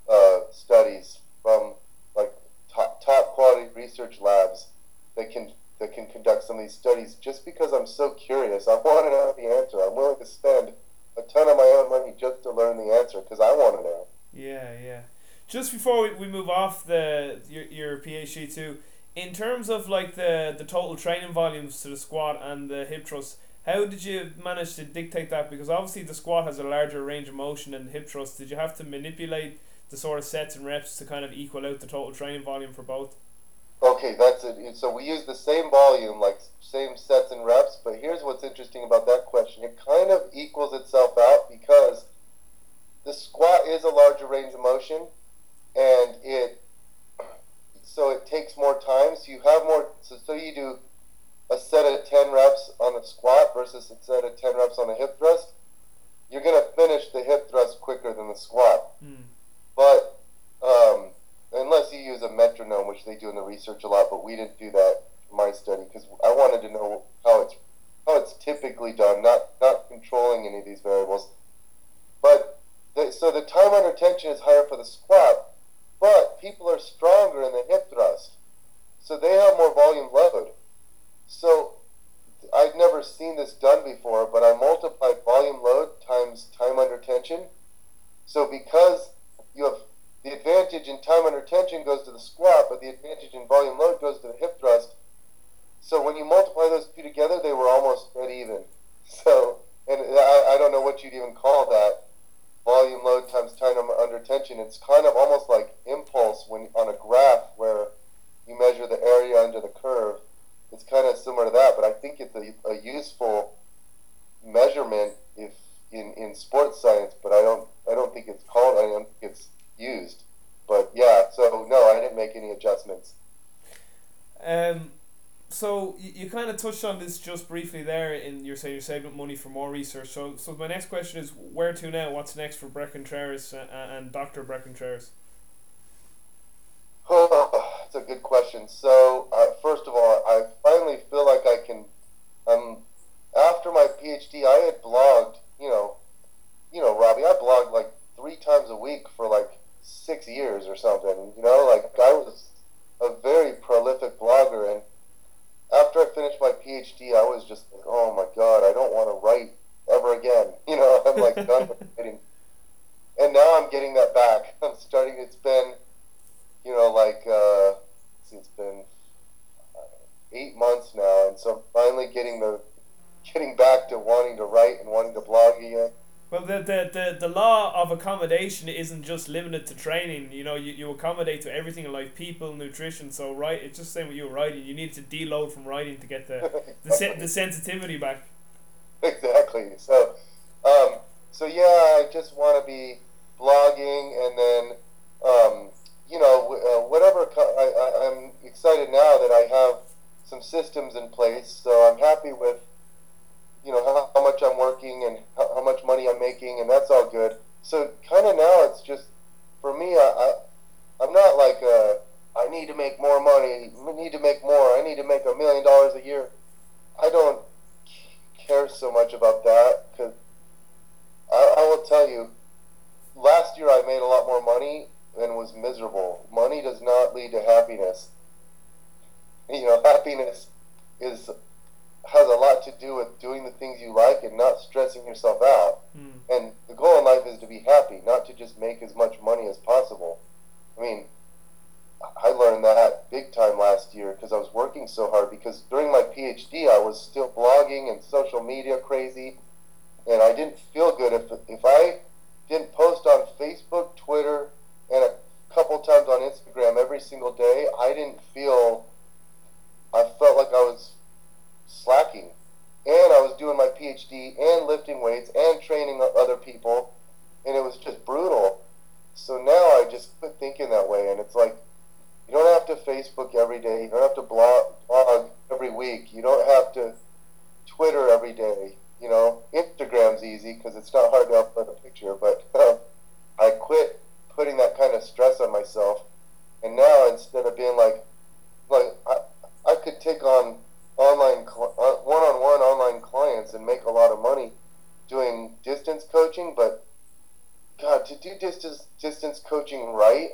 S2: uh, studies from like top, top quality research labs that can that can conduct some of these studies just because I'm so curious. I want to know the answer. I'm willing to spend a ton of my own money just to learn the answer because I want to know.
S1: Yeah, yeah. Just before we, we move off the your, your PhD too, in terms of like the, the total training volumes to the squat and the hip thrust, how did you manage to dictate that? Because obviously the squat has a larger range of motion than hip thrust. Did you have to manipulate the sort of sets and reps to kind of equal out the total training volume for both?
S2: Okay, that's it. So we use the same volume, like same sets and reps, but here's what's interesting about that question. It kind of equals itself out because the squat is a larger range of motion and it so it takes more time. So you have more so, so you do a set of 10 reps on the squat versus a set of 10 reps on the hip thrust. You're going to finish the hip thrust quicker than the squat. Mm. But um, unless you use a metronome, which they do in the research a lot, but we didn't do that in my study because I wanted to know how it's how it's typically done, not not controlling any of these variables. But the, so the time under tension is higher for the squat, but people are stronger in the hip thrust, so they have more volume load. So I'd never seen this done before, but I multiplied volume load times time under tension. So because you have the advantage in time under tension goes to the squat, but the advantage in volume load goes to the hip thrust. So when you multiply those two together, they were almost dead even. So, and I, I don't know what you'd even call that. Volume load times time under tension. It's kind of almost like impulse when on a graph where you measure the area under the curve. It's kind of similar to that, but I think it's a, a useful measurement if in, in sports science, but I don't I don't think it's called I don't think it's used. But yeah, so no, I didn't make any adjustments.
S1: Um, so you, you kind of touched on this just briefly there in your say you're saving money for more research. So so my next question is where to now? What's next for Bret Contreras and, and Dr. Bret Contreras?
S2: That's a good question. So uh, first of all, I finally feel like I can. Um, after my PhD, I had blogged. You know, you know, Robbie, I blogged like three times a week for like six years or something. You know, like I was a very prolific blogger, and after I finished my PhD, I was just like, oh my god, I don't want to write ever again. [LAUGHS] You know, I'm like done with [LAUGHS] writing. And now I'm getting that back. [LAUGHS] I'm starting. It's been, you know, like uh, it's been eight months now, and so finally getting the getting back to wanting to write and wanting to blog again.
S1: Well, the, the, the, the law of accommodation isn't just limited to training. You know, you, you accommodate to everything in life, people, nutrition. So, right, it's just saying what you were writing. You need to deload from writing to get the the, se- the sensitivity back.
S2: Exactly. So, um, so yeah, I just want to be blogging, and then, um, you know, uh, whatever. Co- I, I'm excited now that I have some systems in place. So I'm happy with, you know, how, how much I'm working and how, how, much money I'm making, and that's all good. So kind of now it's just, for me, I, I I'm not like a, I need to make more money, I need to make more, I need to make a million dollars a year. I don't care so much about that because I, I will tell you, last year I made a lot more money and was miserable. Money does not lead to happiness. You know, [LAUGHS] happiness is has a lot to do with doing the things you like and not stressing yourself out. Mm. And the goal in life is to be happy, not to just make as much money as possible. I mean, I learned that big time last year because I was working so hard. Because during my PhD, I was still blogging and social media crazy, and I didn't feel good if if I didn't post on Facebook, Twitter, and a couple times on Instagram every single day. I didn't feel. I felt like I was slacking, and I was doing my PhD and lifting weights and training other people, and it was just brutal. So now I just quit thinking that way, and it's like you don't have to Facebook every day. You don't have to blog, blog every week. You don't have to Twitter every day. You know, Instagram's easy because it's not hard to upload a picture. But uh, [LAUGHS] I quit putting that kind of stress on myself, and now instead of being like, like I, I could take on online uh, one-on-one online clients and make a lot of money doing distance coaching, but God, to do distance distance coaching right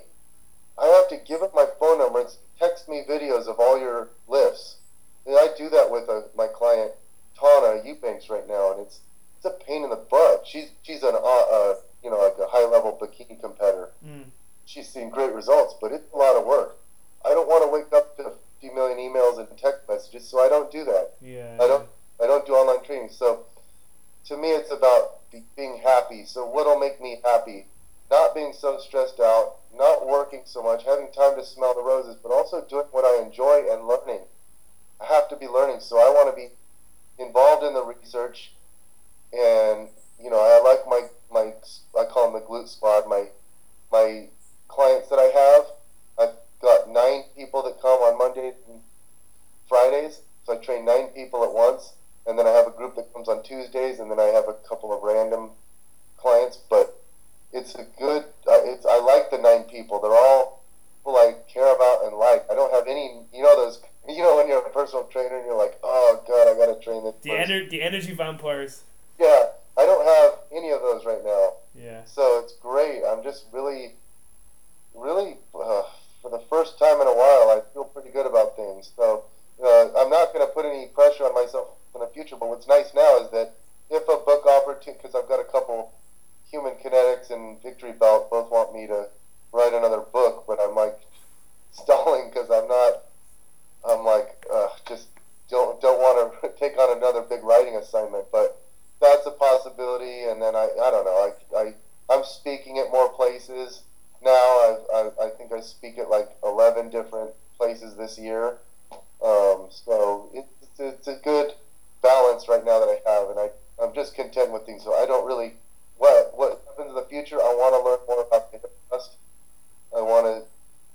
S2: I have to give up my phone number and text me videos of all your lifts. And I do that with a, uh, my client Tana Eubanks right now, and it's it's a pain in the butt. She's she's an uh, uh, you know like a high level bikini competitor. Mm. She's seen great results, but it's a lot of work. I don't want to wake up to 50 million emails and text messages, so I don't do that.
S1: Yeah.
S2: I don't I don't do online training. So to me, it's about be, being happy. So what'll make me happy? Not being so stressed out not working so much, having time to smell the roses, but also doing what I enjoy and learning. I have to be learning, so I want to be involved in the research. And you know, I like my my I call them the glute squad. My my clients that I have, I've got nine people that come on Monday and Fridays. So I train nine people at once, and then I have a group that comes on Tuesdays, and then I have a couple of random clients. But it's a good. Uh, it's I like the nine people. They're all people I care about and like. I don't have any. You know those. [LAUGHS] You know when you're a personal trainer and you're like, oh god, I gotta train this.
S1: The ener- the energy vampires.
S2: Yeah, I don't have any of those right now.
S1: Yeah.
S2: So it's great. I'm just really, really, uh, for the first time in a while, I feel pretty good about things. So uh, I'm not going to put any pressure on myself in the future. But what's nice now is that if a book opportunity, because I've got a couple Human Kinetics and Victory Belt both want me to write another book, but I'm like stalling because I'm not. I'm like uh, just don't don't want to [LAUGHS] take on another big writing assignment, but that's a possibility. And then I I don't know I I I'm speaking at more places now. I I, I think I speak at like eleven different places this year. Um, so it, it's it's a good balance right now that I have, and I I'm just content with things. So I don't really what what happens in the future. I want to learn more about the trust. I want to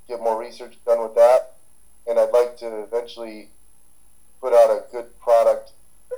S2: get more research done with that, and I'd like to eventually put out a good product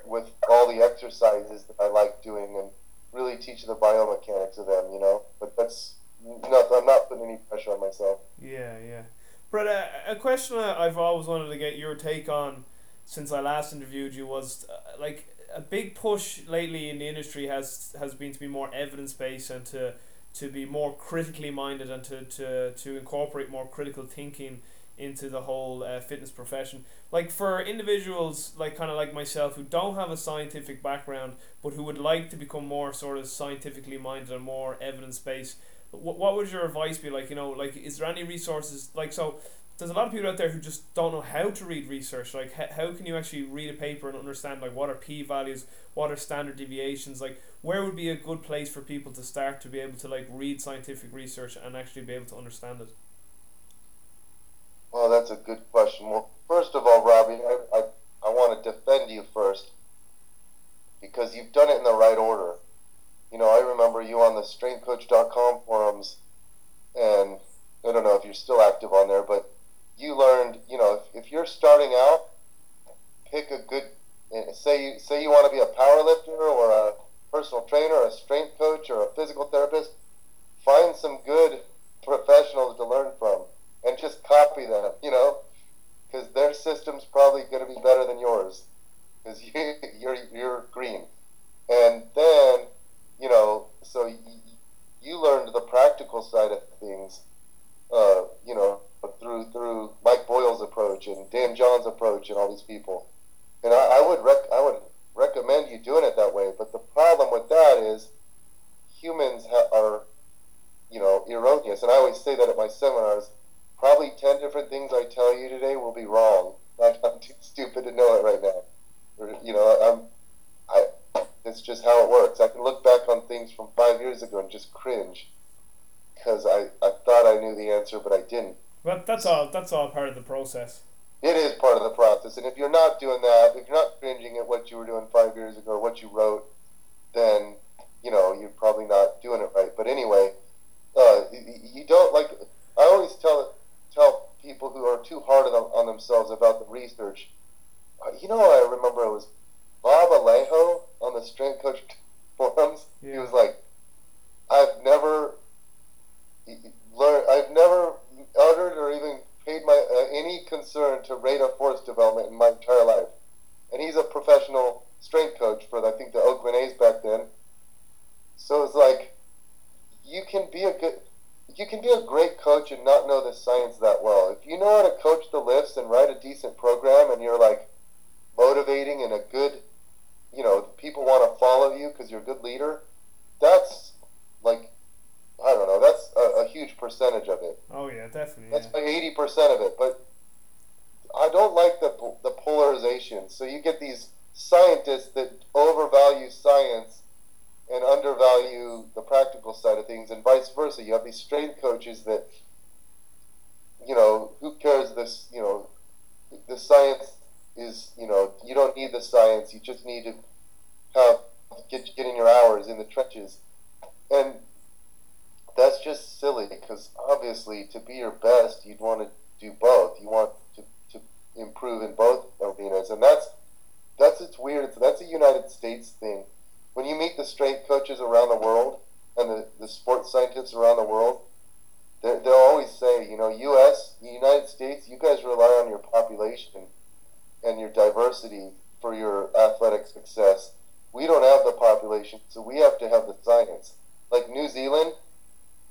S2: with all the exercises that I like doing and really teach the biomechanics of them. You know, but that's not. I'm not putting any pressure on myself.
S1: Yeah, yeah. Bret, uh, a question I've always wanted to get your take on since I last interviewed you was uh, like a big push lately in the industry has has been to be more evidence based and to to be more critically minded and to, to, to incorporate more critical thinking into the whole uh, fitness profession. Like for individuals like kind of like myself who don't have a scientific background but who would like to become more sort of scientifically minded and more evidence based, what, what would your advice be like? You know, like is there any resources like so? there's a lot of people out there who just don't know how to read research. Like, how, how can you actually read a paper and understand, like, what are p values, what are standard deviations? Like, where would be a good place for people to start to be able to, like, read scientific research and actually be able to understand it?
S2: Well, that's a good question. Well, first of all, Robbie, I, I, I want to defend you first because you've done it in the right order. You know, I remember you on the strengthcoach.com forums, and I don't know if you're still active on there, but you learned, you know, if if you're starting out, pick a good. eh, Say you say you want to be a power lifter or a personal trainer, or a strength coach, or a physical therapist. Find some good professionals to learn from, and just copy them. You know, because their system's probably going to be better than yours, because [LAUGHS] you, you're you're green. And then, you know, so you, you learned the practical side of things, uh, you know, through through Mike Boyle's approach and Dan John's approach and all these people. And I, I would rec- I would recommend you doing it that way. But the problem with that is humans ha- are, you know, erroneous. And I always say that at my seminars. Probably ten different things I tell you today will be wrong. I'm, I'm too stupid to know it right now. You know, I'm I. It's just how it works. I can look back on things from five years ago and just cringe because I, I thought I knew the answer, but I didn't.
S1: But that's all. That's all part of the process.
S2: It is part of the process, and if you're not doing that, if you're not cringing at what you were doing five years ago or what you wrote, then you know you're probably not doing it right. But anyway, uh, you don't like. I always tell tell people who are too hard on, on themselves about the research. Uh, you know, I remember it was Bob Alejo on the Strength Coach [LAUGHS] forums. He was like, "I've never learned. I've never uttered or even paid my uh, any concern to rate of force development in my entire life." And he's a professional strength coach for I think the Oakland A's back then. So it's like you can be a good you can be a great coach and not know the science that well. If you know how to coach the lifts and write a decent program and you're like motivating and a good, you know, people want to follow you because you're a good leader, that's like, I don't know, that's a, a huge percentage of it.
S1: Oh yeah, definitely.
S2: That's
S1: Yeah.
S2: like eighty percent of it. But I don't like the the polarization. So you get these scientists that overvalue science and undervalue the practical side of things, and vice versa. You have these strength coaches that, you know, who cares? This, you know, the science is, you know, you don't need the science. You just need to have get get in your hours in the trenches, and that's just silly because obviously to be your best you'd want to do both you want to, to improve in both arenas and that's that's it's weird that's a united states thing when you meet the strength coaches around the world and the, the sports scientists around the world they- they'll always say you know us the united states you guys rely on your population and your diversity for your athletic success we don't have the population so we have to have the science like new zealand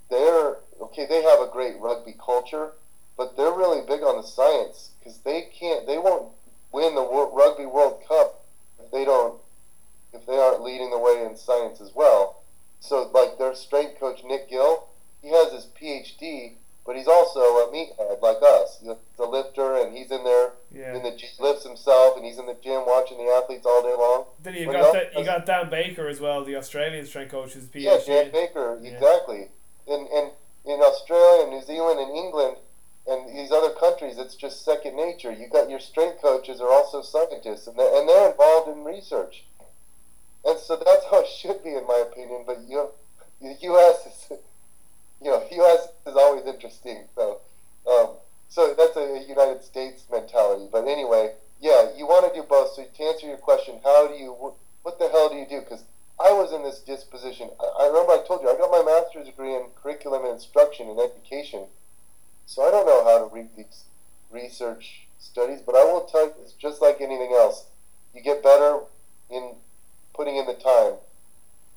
S2: they're okay. They have a great rugby culture, but they're really big on the science because they can't. They won't win the Wor- Rugby World Cup if they don't. If they aren't leading the way in science as well. So, like their strength coach Nick Gill, he has his PhD, but he's also a meathead like us. He's a lifter, and he's in there
S1: Yeah.
S2: in the gy- lifts himself, and he's in the gym watching the athletes all day long.
S1: Then you got that. You got Dan Baker as well, the Australian strength coach, his PhD.
S2: Yeah, Dan Baker,
S1: Yeah.
S2: exactly. In, in in Australia, and New Zealand, and England, and these other countries, it's just second nature. You got your strength coaches are also scientists, and they're, and they're involved in research. And so that's how it should be, in my opinion. But you the U.S. is, you know, U.S. is always interesting. So, um, so that's a United States mentality. But anyway, yeah, you want to do both. So to answer your question, how do you, what the hell do you do? Because I was in this disposition. I, I remember I told you I got my master's degree in curriculum and instruction and education. So I don't know how to read these research studies, but I will tell you, it's just like anything else. You get better in putting in the time.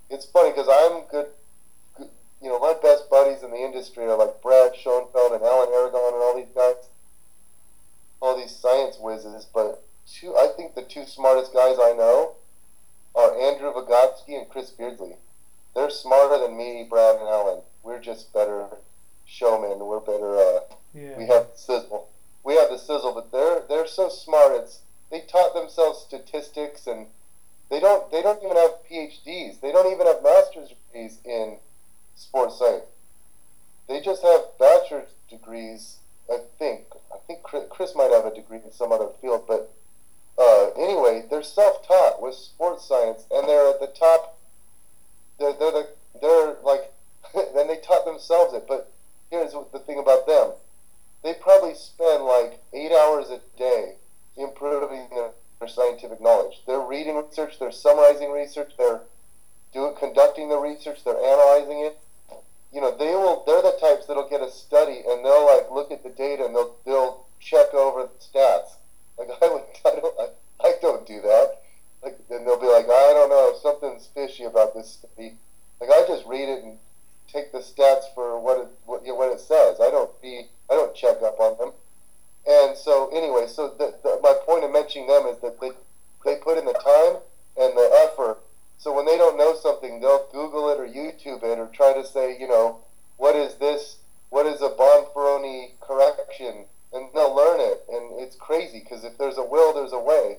S2: It's funny because I'm good, good. You know, my best buddies in the industry are like Brad Schoenfeld and Alan Aragon and all these guys, all these science whizzes. But two, I think the two smartest guys I know are Andrew Vigotsky and Chris Beardsley. They're smarter than me, Brad, and Alan. We're just better showmen. We're better. Uh,
S1: Yeah.
S2: we have the sizzle. We have the sizzle, but they're they're so smart. It's they taught themselves statistics, and they don't they don't even have PhDs. They don't even have master's degrees in sports science. They just have bachelor's degrees. I think I think Chris, might have a degree in some other field, but uh, anyway, they're self-taught with sports science, and they're at the top. They're they're the, they're like, [LAUGHS] and they taught themselves it. But here's the thing about them: they probably spend like eight hours a day improving their, their scientific knowledge. They're reading research, they're summarizing research, they're doing conducting the research, they're analyzing it. You know, they will. They're the types that'll get a study and they'll like look at the data and they'll they'll check over the stats. Like [LAUGHS] I would, I don't, I, I don't do that. Like then they'll be like, I don't know, something's fishy about this study. Like I just read it and take the stats for what it what, you know, what it says. I don't be I don't check up on them. And so anyway, so the, the, my point of mentioning them is that they they put in the time and the effort. So when they don't know something, they'll Google it or YouTube it or try to say, you know, what is this? What is a Bonferroni correction? And they'll learn it. And it's crazy because if there's a will, there's a way.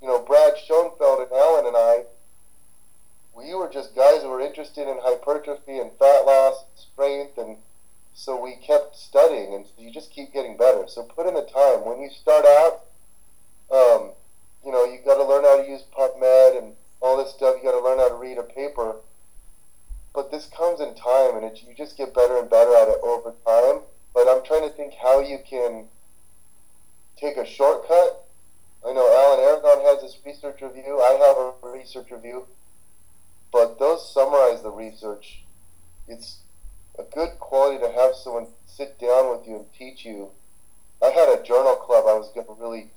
S2: You know, Brad Schoenfeld and Alan and I, we were just guys who were interested in hypertrophy and fat loss, strength, and so we kept studying, and you just keep getting better. So put in the time. When you start out, um, you know, you got to learn how to use PubMed and all this stuff. You got to learn how to read a paper. But this comes in time, and it, you just get better and better at it over time. But I'm trying to think how you can take a shortcut. I know Alan Aragon has his research review. I have a research review. But those summarize the research. It's a good quality to have someone sit down with you and teach you. I had a journal club. I was going to really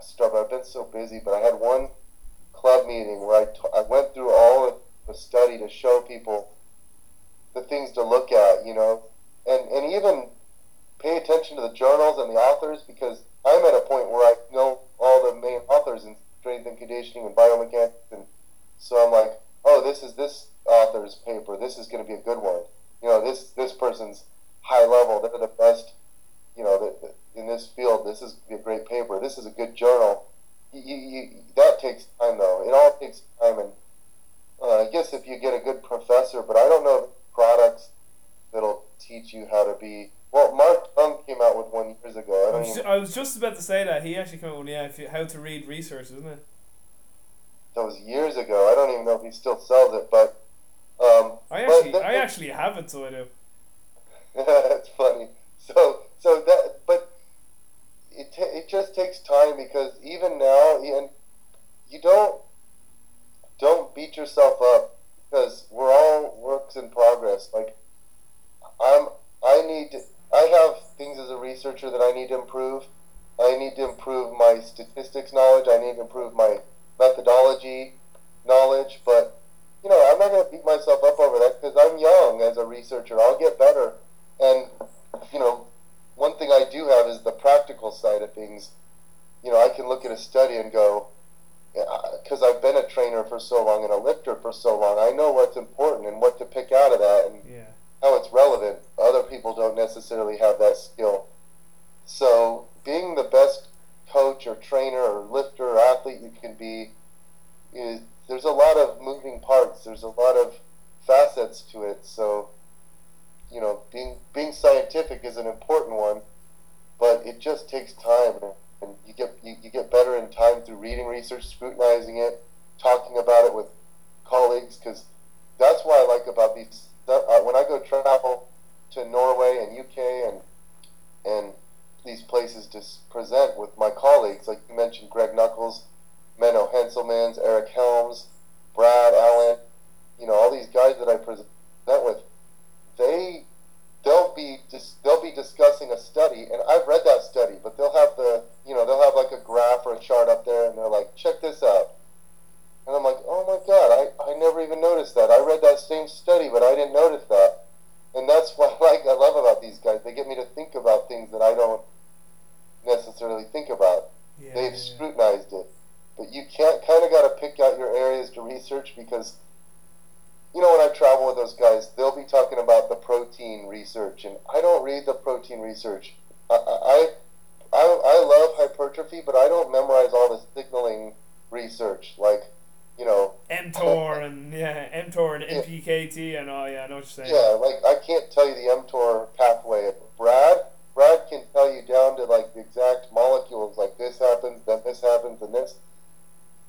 S2: start. I've been so busy, but I had one club meeting where I, t- I went through all of the study to show people the things to look at, you know, and, and even pay attention to the journals and the authors because I'm at a point where I know all the main authors in strength and conditioning and biomechanics, and so I'm like, oh, this is this author's paper. This is going to be a good one. You know, this this person's high level. They're the best. You know, in this field, this is a great paper. This is a good journal. You, you, that takes time, though. It all takes time, and uh, I guess if you get a good professor, but I don't know products that'll teach you how to be. Well, Mark Young came out with one years ago.
S1: I, I, was, even, I was, just about to say that he actually came out with yeah, how to read research, isn't it?
S2: That was years ago. I don't even know if he still sells it, but um,
S1: I actually, I actually have it, so I do.
S2: That's funny. So, so that, but it t- it just takes time because even now, and you don't don't beat yourself up because we're all works in progress. Like I'm, I need, to, I have things as a researcher that I need to improve. I need to improve my statistics knowledge. I need to improve my methodology knowledge, but you know, I'm not going to beat myself up over that because I'm young as a researcher. I'll get better. And, you know, one thing I do have is the practical side of things. You know, I can look at a study and go, because I've been a trainer for so long and a lifter for so long, I know what's important and what to pick out of that and
S1: yeah.
S2: how it's relevant. Other people don't necessarily have that skill. So, being the best coach or trainer or lifter or athlete you can be is there's a lot of moving parts. There's a lot of facets to it. So, you know, being being scientific is an important one, but it just takes time, and you get you, you get better in time through reading research, scrutinizing it, talking about it with colleagues, because that's what I like about these. Uh, when I go travel to Norway and UK and and these places to present with my colleagues, like you mentioned, Greg Nuckols Menno Henselmans, Eric Helms, Brad Alan, you know, all these guys that I present with, they they'll be dis- they'll be discussing a study, and I've read that study, but they'll have the you know they'll have like a graph or a chart up there, and they're like, check this out, and I'm like, oh my god, I, I never even noticed that. I read that same study, but I didn't notice that, and that's what like I love about these guys. They get me to think about things that I don't necessarily think about. Yeah, They've yeah. scrutinized it. But you can't kind of got to pick out your areas to research because, you know, when I travel with those guys, they'll be talking about the protein research, and I don't read the protein research. I, I, I, I love hypertrophy, but I don't memorize all the signaling research. Like, you know,
S1: mTOR and yeah, mTOR and MPKT and oh yeah, I know what you're saying.
S2: Yeah, like I can't tell you the mTOR pathway. Brad, Brad can tell you down to like the exact molecules. Like this happens, then this happens, and this.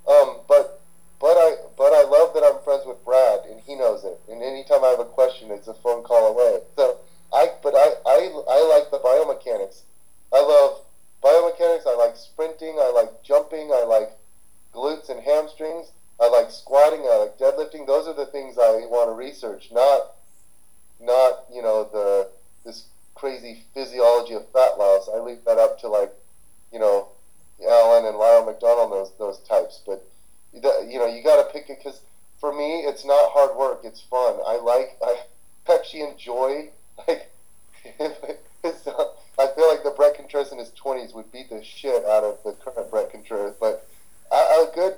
S2: Um, but but I but I love that I'm friends with Brad and he knows it. And anytime I have a question, it's a phone call away. So I but I I, I like the biomechanics. those types. But you know, you got to pick it because for me, it's not hard work. It's fun. I like. I actually enjoy like. it's, uh, I feel like the Bret Contreras in his twenties would beat the shit out of the current Bret Contreras. But a, a good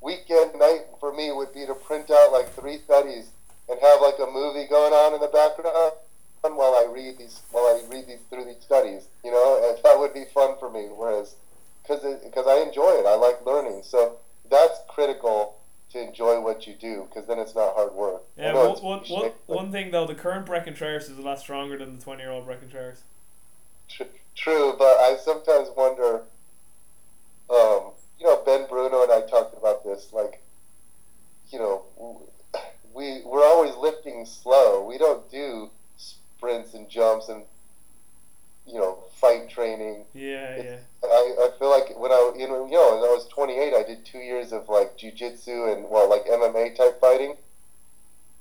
S2: weekend night for me would be to print out like three studies and have like a movie going on in the background while I read these while I read these through these studies. You know, that would be fun for me. Whereas, because because I enjoy it, I like learning. So that's critical to enjoy what you do because then it's not hard work.
S1: Yeah, one, one, one, one thing though, the current Bret Contreras is a lot stronger than the 20 year old Bret Contreras.
S2: True, but I sometimes wonder. Um, you know, Ben Bruno and I talked about this. Like, you know, we we're always lifting slow. We don't do sprints and jumps and you know fight training.
S1: Yeah, yeah.
S2: I, I feel like when I you know you know when I was 28, I did two years of like jujitsu and well like MMA type fighting.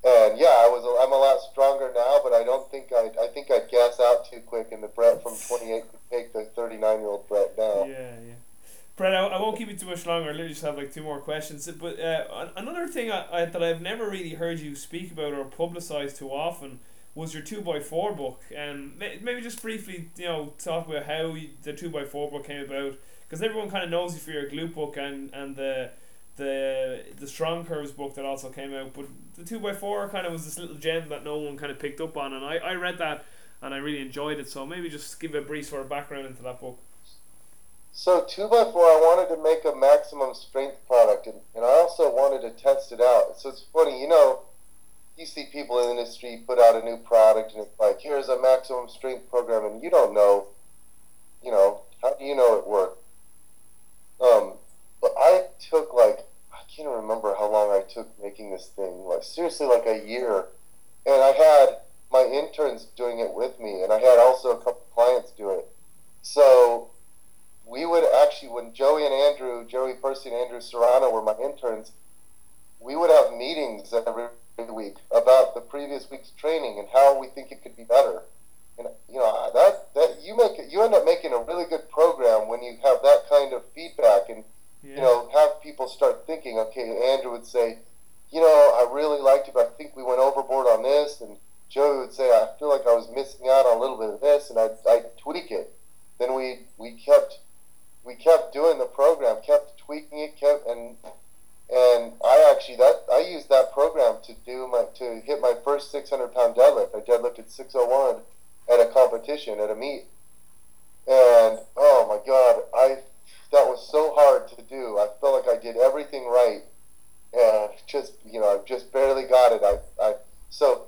S2: And yeah, I was I'm a lot stronger now, but I don't think I I think I'd gas out too quick, and the Bret from 28 could take the 39 year old Bret now.
S1: Yeah, yeah. Bret, I, I won't keep you too much longer. I literally just have like two more questions. But uh, another thing I, I, that I've never really heard you speak about or publicize too often was your two x four book, and maybe just briefly, you know, talk about how the two x four book came about, because everyone kind of knows you for your glute book and and the the the strong curves book that also came out, but the two x four kind of was this little gem that no one kind of picked up on, and I I read that and I really enjoyed it. So maybe just give a brief sort of background into that book.
S2: So two by four, I wanted to make a maximum strength product, and, and I also wanted to test it out. So it's funny, you know you see people in the industry put out a new product and it's like, here's a maximum strength program, and you don't know, you know, how do you know it worked? Um, but I took like, I can't remember how long I took making this thing, like seriously, like a year. And I had my interns doing it with me, and I had also a couple clients do it. So we would actually, when Joey and Andrew, Joey Percy and Andrew Serrano were my interns, we would have meetings every week about the previous week's training and how we think it could be better. And you know that that you make it, you end up making a really good program when you have that kind of feedback and yeah. you know have people start thinking. Okay, Andrew would say, you know, I really liked it, but I think we went overboard on this, and Joey would say, I feel like I was missing out on a little bit of this, and I'd, I'd tweak it. Then we we kept we kept doing the program, kept tweaking it, kept and and I actually that I used that program to do my to hit my first 600 pound deadlift. I deadlifted 601 at a competition at a meet, and oh my god, I that was so hard to do. I felt like I did everything right, and just you know I just barely got it. I I so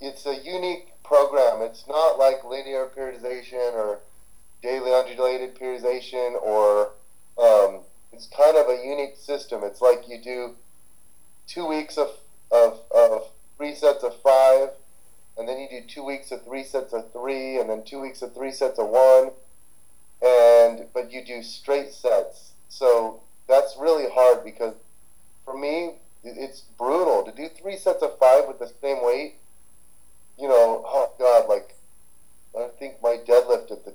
S2: it's a unique program. It's not like linear periodization or daily undulated periodization or um, it's kind of a unique system. It's like you do two weeks of, of, of three sets of five, and then you do two weeks of three sets of three, and then two weeks of three sets of one, and but you do straight sets. So that's really hard because for me, it's brutal to do three sets of five with the same weight. You know, oh God, like I think my deadlift at the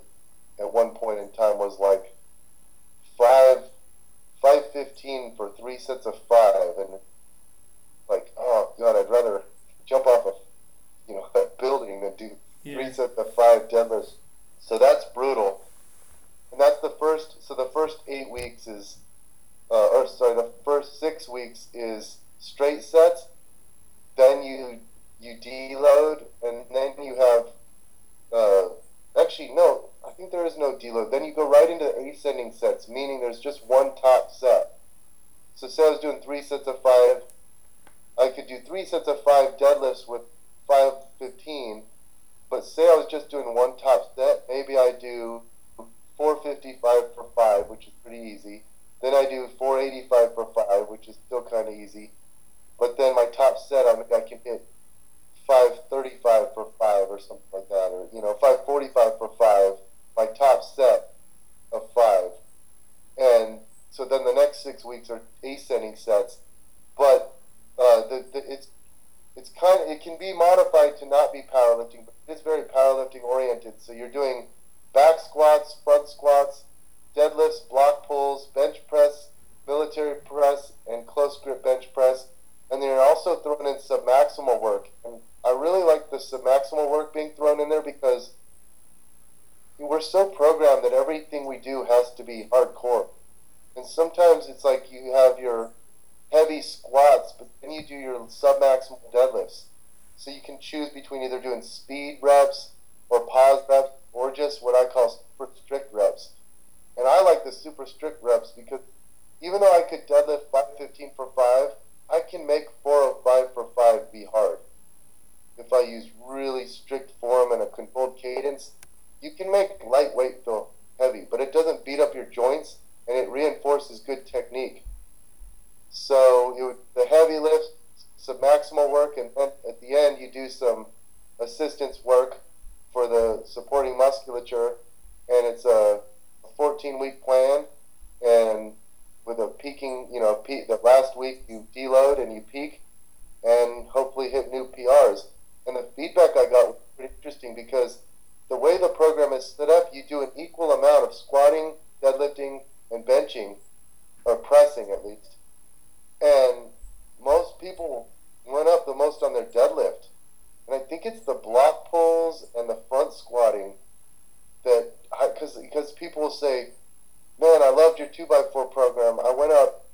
S2: at one point in time was like five 515 for three sets of five, and like, oh god, I'd rather jump off a you know [LAUGHS] a building than do yeah. three sets of five deadlifts. So that's brutal, and that's the first. So the first eight weeks is, uh, or sorry, the first six weeks is straight sets. Then you you deload, and then you have. Uh, actually, no, I there is no deload. Then you go right into the ascending sets, meaning there's just one top set. So say I was doing three sets of five, I could do three sets of five deadlifts with 515, but say I was just doing one top set, maybe I do 455 for five, which is pretty easy. Then I do 485 for five, which is still kind of easy. But then my top set, I, I can hit 535 for five or something like that, or you know 545 for five my top set of five. And so then the next six weeks are ascending sets, but uh, the, the, it's it's kind of, it can be modified to not be powerlifting, but it's very powerlifting oriented. So you're doing back squats, front squats, deadlifts, block pulls, bench press, military press, and close grip bench press. And then you're also throwing in submaximal work. And I really like the submaximal work being thrown in there because we're so programmed that everything we do has to be hardcore. And sometimes it's like you have your heavy squats, but then you do your submaximal deadlifts. So you can choose between either doing speed reps or pause reps or just what I call super strict reps. And I like the super strict reps because even though I could deadlift 515 for 5, I can make 405 for 5 be hard. If I use really strict form and a controlled cadence, you can make lightweight feel heavy, but it doesn't beat up your joints and it reinforces good technique. So would, the heavy lifts, some maximal work, and then at the end you do some assistance work for the supporting musculature, and it's a 14 week plan, and with a peaking, you know, pe- the last week you deload and you peak, and hopefully hit new PRs. And the feedback I got was pretty interesting because the way the program is set up, you do an equal amount of squatting, deadlifting, and benching, or pressing at least. And most people went up the most on their deadlift. And I think it's the block pulls and the front squatting that, because because people will say, man, I loved your 2x4 program. I went up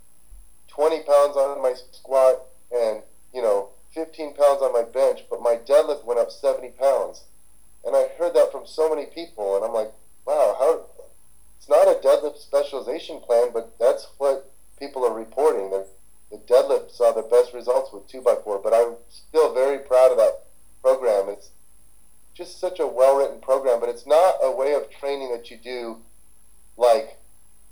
S2: 20 pounds on my squat and, you know, 15 pounds on my bench, but my deadlift went up 70 pounds. And I heard that from so many people, and I'm like, wow, how? It's not a deadlift specialization plan, but that's what people are reporting. They're, the deadlift saw the best results with 2x4, but I'm still very proud of that program. It's just such a well written program, but it's not a way of training that you do like,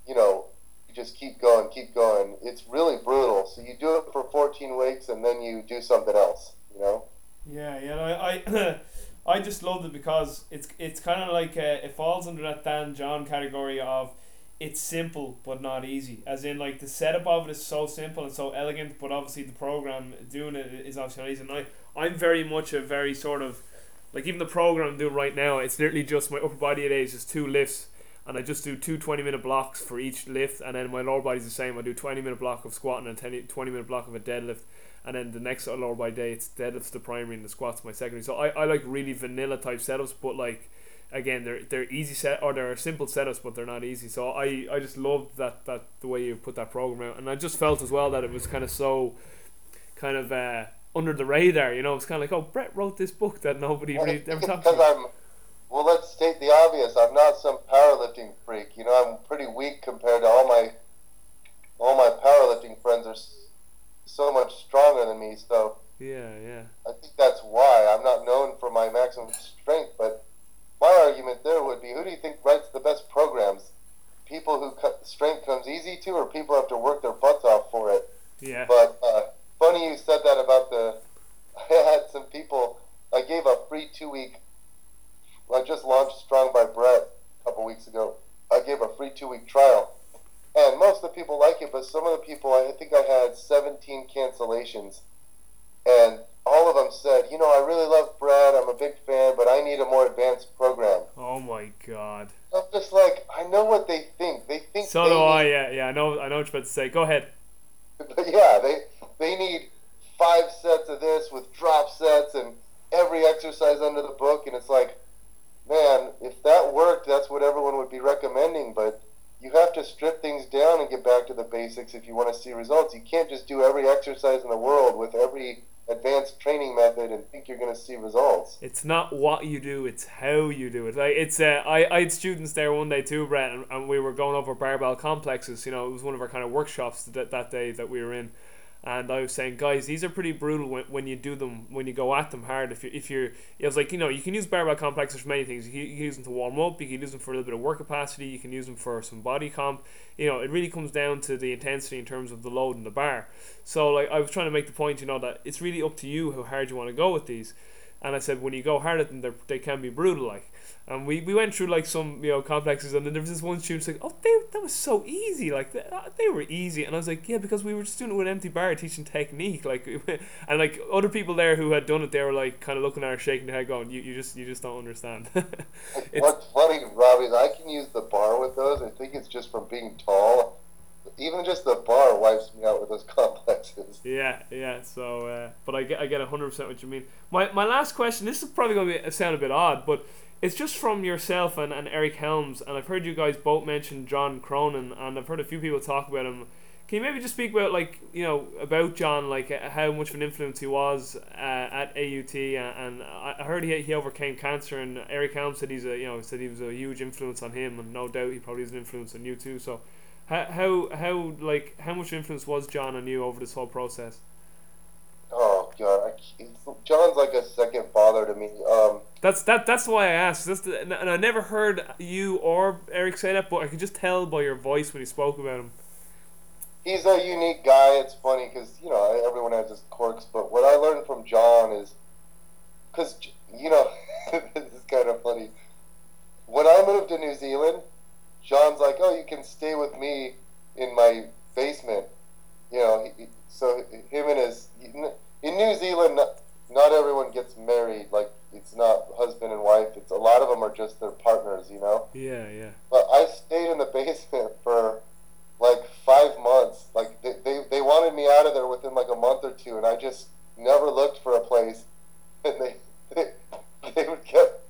S2: you know, you just keep going, keep going. It's really brutal. So you do it for 14 weeks and then you do something else, you know?
S1: Yeah, yeah. I, I, Because it's it's kind of like uh, it falls under that Dan John category of it's simple but not easy. As in, like the setup of it is so simple and so elegant, but obviously the program doing it is obviously not easy. And I, I'm very much a very sort of like even the program I'm doing right now. It's literally just my upper body today is just two lifts, and I just do two 20 minute blocks for each lift, and then my lower body's the same. I do 20 minute block of squatting and 20 minute block of a deadlift. And then the next lower body day, it's deadlifts the primary and the squats my secondary. So I, I like really vanilla type setups, but like again they're they're easy set or they're simple setups but they're not easy. So I, I just loved that that the way you put that program out. And I just felt as well that it was kind of so kind of uh, under the radar you know? It's kind of like oh Bret wrote this book that nobody
S2: well,
S1: really ever talked
S2: about. I'm, well let's state the obvious. I'm not some powerlifting freak you know? I'm pretty weak compared to all my all my powerlifting friends are so much stronger than me so
S1: yeah yeah
S2: I think that's why I'm not known for my maximum strength but my argument there would be who do you think writes the best programs? People who cut, strength comes easy to, or people have to work their butts off for it?
S1: Yeah.
S2: But uh, funny you said that about the. [LAUGHS] I had some people. I gave a free two week. I just launched Strong by Bret a couple weeks ago. I gave a free two week trial, and most of the people like it, but some of the people I think I had 17 cancellations, and all of them said, you know, I really love Brad. I'm a big fan, but I need a more advanced program.
S1: Oh my god.
S2: I'm just like, I know what they think. They think.
S1: So
S2: they
S1: do
S2: need,
S1: I. Yeah, yeah. I know. I know what you're about to say. Go ahead. [LAUGHS]
S2: But yeah, they they need five sets of this with drop sets and every exercise under the book, and it's like, man, if that worked, that's what everyone would be recommending. But you have to strip things down and get back to the basics if you want to see results. You can't just do every exercise in the world with every advanced training method and think you're going to see results.
S1: It's not what you do; it's how you do it. Like it's uh, I I had students there one day too, Bret, and, and we were going over barbell complexes. You know, it was one of our kind of workshops that that day that we were in. And I was saying, guys, these are pretty brutal when, when you do them, when you go at them hard. If you if you're, was like, you know, you can use barbell complexes for many things. You can, you can use them to warm up. You can use them for a little bit of work capacity. You can use them for some body comp. You know, it really comes down to the intensity in terms of the load and the bar. So like, I was trying to make the point, you know, that it's really up to you how hard you want to go with these. And I said, when you go hard at them, they can be brutal. Like, and we, we went through like some you know complexes, and then there was this one student like, oh, they, that was so easy, like they, uh, they were easy, and I was like, yeah, because we were just doing it with empty bar, teaching technique, like, [LAUGHS] and like other people there who had done it, they were like kind of looking at her, shaking their head, going, you, you just you just don't understand. [LAUGHS]
S2: What's funny, Robbie, is I can use the bar with those. I think it's just from being tall. Even just the bar wipes me out with those [LAUGHS] complexes.
S1: Yeah, yeah. So, uh, but I get I get hundred percent what you mean. My my last question. This is probably going to be sound a bit odd, but it's just from yourself and, and Eric Helms, and I've heard you guys both mention John Cronin, and I've heard a few people talk about him. Can you maybe just speak about like you know about John, like uh, how much of an influence he was uh, at AUT, and, and I heard he, he overcame cancer, and Eric Helms said he's a you know said he was a huge influence on him, and no doubt he probably is an influence on you too. So, how how how like how much influence was John on you over this whole process?
S2: Oh God, I, John's like a second father to me. Um,
S1: that's that. That's why I asked. That's the, and I never heard you or Eric say that, but I could just tell by your voice when you spoke about him
S2: he's a unique guy. It's funny because you know everyone has his quirks, but what I learned from John is because you know [LAUGHS] this is kind of funny. When I moved to New Zealand, John's like, "Oh, you can stay with me in my basement." You know, he, so him and his in New Zealand, not, not everyone gets married. Like it's not husband and wife. It's a lot of them are just their partners. You know.
S1: Yeah, yeah.
S2: But I stayed in the basement for like five months. Like they, they, they wanted me out of there within like a month or two, and I just never looked for a place. [LAUGHS] And they they, they would kept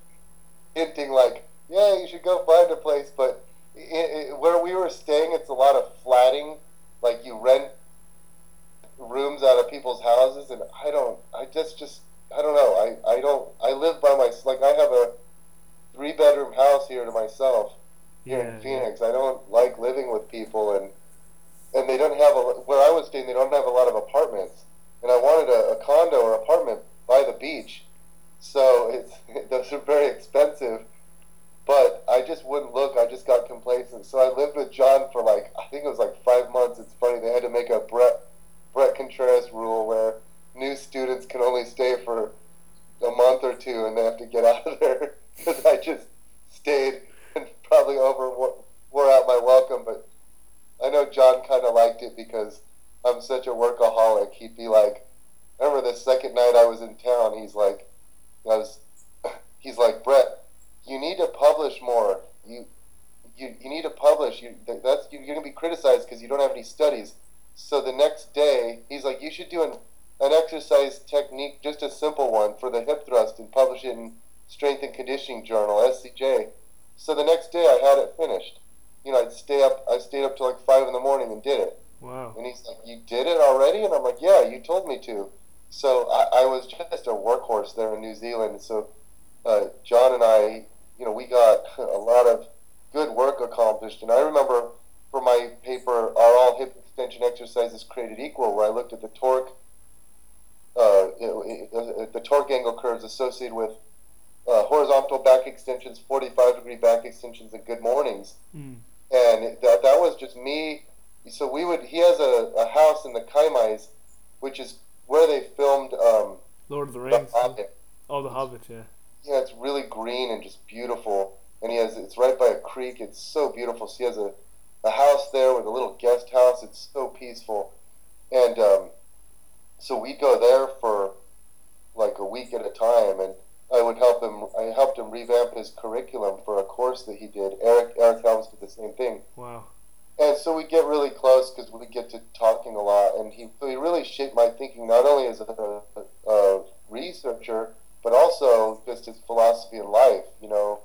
S2: hinting like, yeah, you should go find a place. But it, it, where we were staying, it's a lot of flatting. Like you rent rooms out of people's houses, and I don't. I just just I don't know. I I don't. I live by myself. Like I have a three bedroom house here to myself here yeah, in Phoenix. Yeah. I don't like living with people, and and they don't have a where I was staying. They don't have a lot of apartments, and I wanted a, a condo or apartment by the beach, so it's [LAUGHS] those are very expensive. But I just wouldn't look. I just got complacent. So I lived with John for like I think it was like five months. It's funny they had to make a Bret Bret Contreras rule where new students can only stay for a month or two and they have to get [LAUGHS] out of there because I just stayed and probably over wore out my welcome, but I know John kind of liked it because I'm such a workaholic. He'd be like, I remember the second night I was in town, he's like, I was, [LAUGHS] he's like, Bret, you need to publish more. You, you, you need to publish. You, that's you're going to be criticized because you don't have any studies. So the next day, he's like, you should do an, an exercise technique, just a simple one for the hip thrust, and publish it in Strength and Conditioning Journal (SCJ). So the next day I had it finished. You know, I'd stay up. I stayed up till like five in the morning and did it.
S1: Wow.
S2: And he's like, "You did it already?" And I'm like, "Yeah, you told me to." So I, I was just a workhorse there in New Zealand. So uh, John and I, you know, we got a lot of good work accomplished. And I remember for my paper, "Are all hip extension exercises created equal?" where I looked at the torque, uh, the torque angle curves associated with uh, horizontal back extensions, 45 degree back extensions, and good mornings. Mm. And that, that was just me. So we would, he has a, a house in the Kaimais, which is where they filmed um,
S1: Lord of the Rings. The Hobbit. Oh, The Hobbit, yeah.
S2: Yeah, it's really green and just beautiful. And he has, it's right by a creek. It's so beautiful. So he has a, a house there with a little guest house. It's so peaceful. And um, so we'd go there for like a week at a time. And I would help him. I helped him revamp his curriculum for a course that he did. Eric Eric Helms did the same thing.
S1: Wow.
S2: And so we get really close because we get to talking a lot, and he he really shaped my thinking not only as a, a researcher but also just his philosophy in life. You know,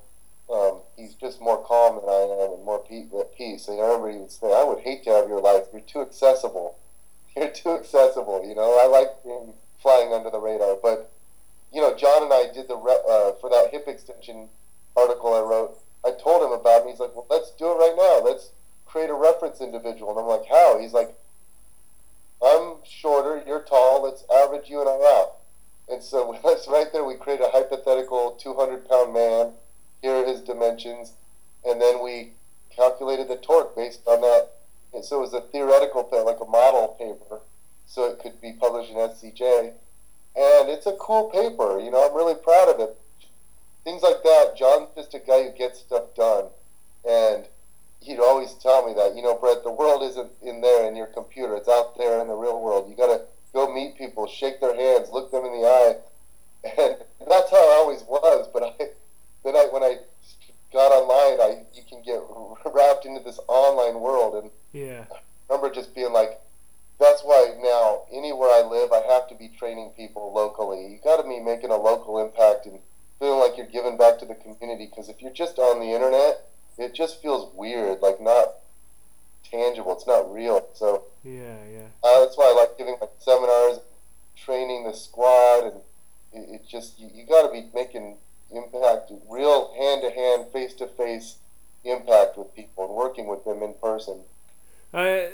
S2: um, he's just more calm than I am and more at peace. And he would say, "I would hate to have your life. You're too accessible. [LAUGHS] You're too accessible." You know, I like being flying under the radar, but you know, John and I did the uh, for that hip extension article I wrote. I told him about it. He's like, "Well, let's do it right now. Let's create a reference individual." And I'm like, "How?" He's like, "I'm shorter. You're tall. Let's average you and I out." And so [LAUGHS] that's right there. We create a hypothetical 200 pound man. Here are his dimensions, and then we calculated the torque based on that. And so it was a theoretical, thing, like a model paper, so it could be published in SCJ and it's a cool paper. You know, I'm really proud of it. Things like that. John's just a guy who gets stuff done, and he'd always tell me that. You know, Bret, the world isn't in there in your computer. It's out there in the real world. You got to go meet people, shake their hands, look them in the eye, and [LAUGHS] that's how I always was. But I, then I, when I got online, I you can get wrapped into this online world, and
S1: yeah, I
S2: remember just being like, that's why now anywhere I live, I have to be training people locally. You got to be making a local impact and feeling like you're giving back to the community. Because if you're just on the internet, it just feels weird, like not tangible. It's not real. So
S1: yeah, yeah.
S2: Uh, that's why I like giving like seminars, training the squad, and it, it just you, you got to be making impact, real hand to hand, face to face impact with people and working with them in person.
S1: Uh,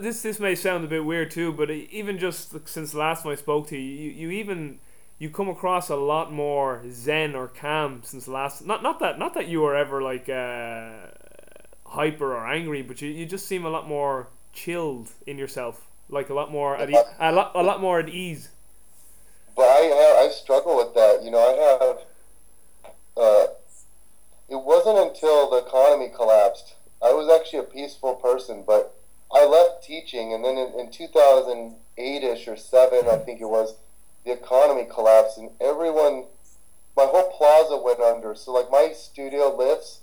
S1: this this may sound a bit weird too, but even just since last time I spoke to you, you, you even you come across a lot more zen or calm since last. Not not that not that you were ever like uh, hyper or angry, but you, you just seem a lot more chilled in yourself, like a lot more at e- a lot a lot more at ease.
S2: But I I struggle with that. You know, I have. Uh, it wasn't until the economy collapsed. I was actually a peaceful person, but I left teaching, and then in, in 2008 ish or seven, I think it was, the economy collapsed, and everyone, my whole plaza went under. So like my studio lifts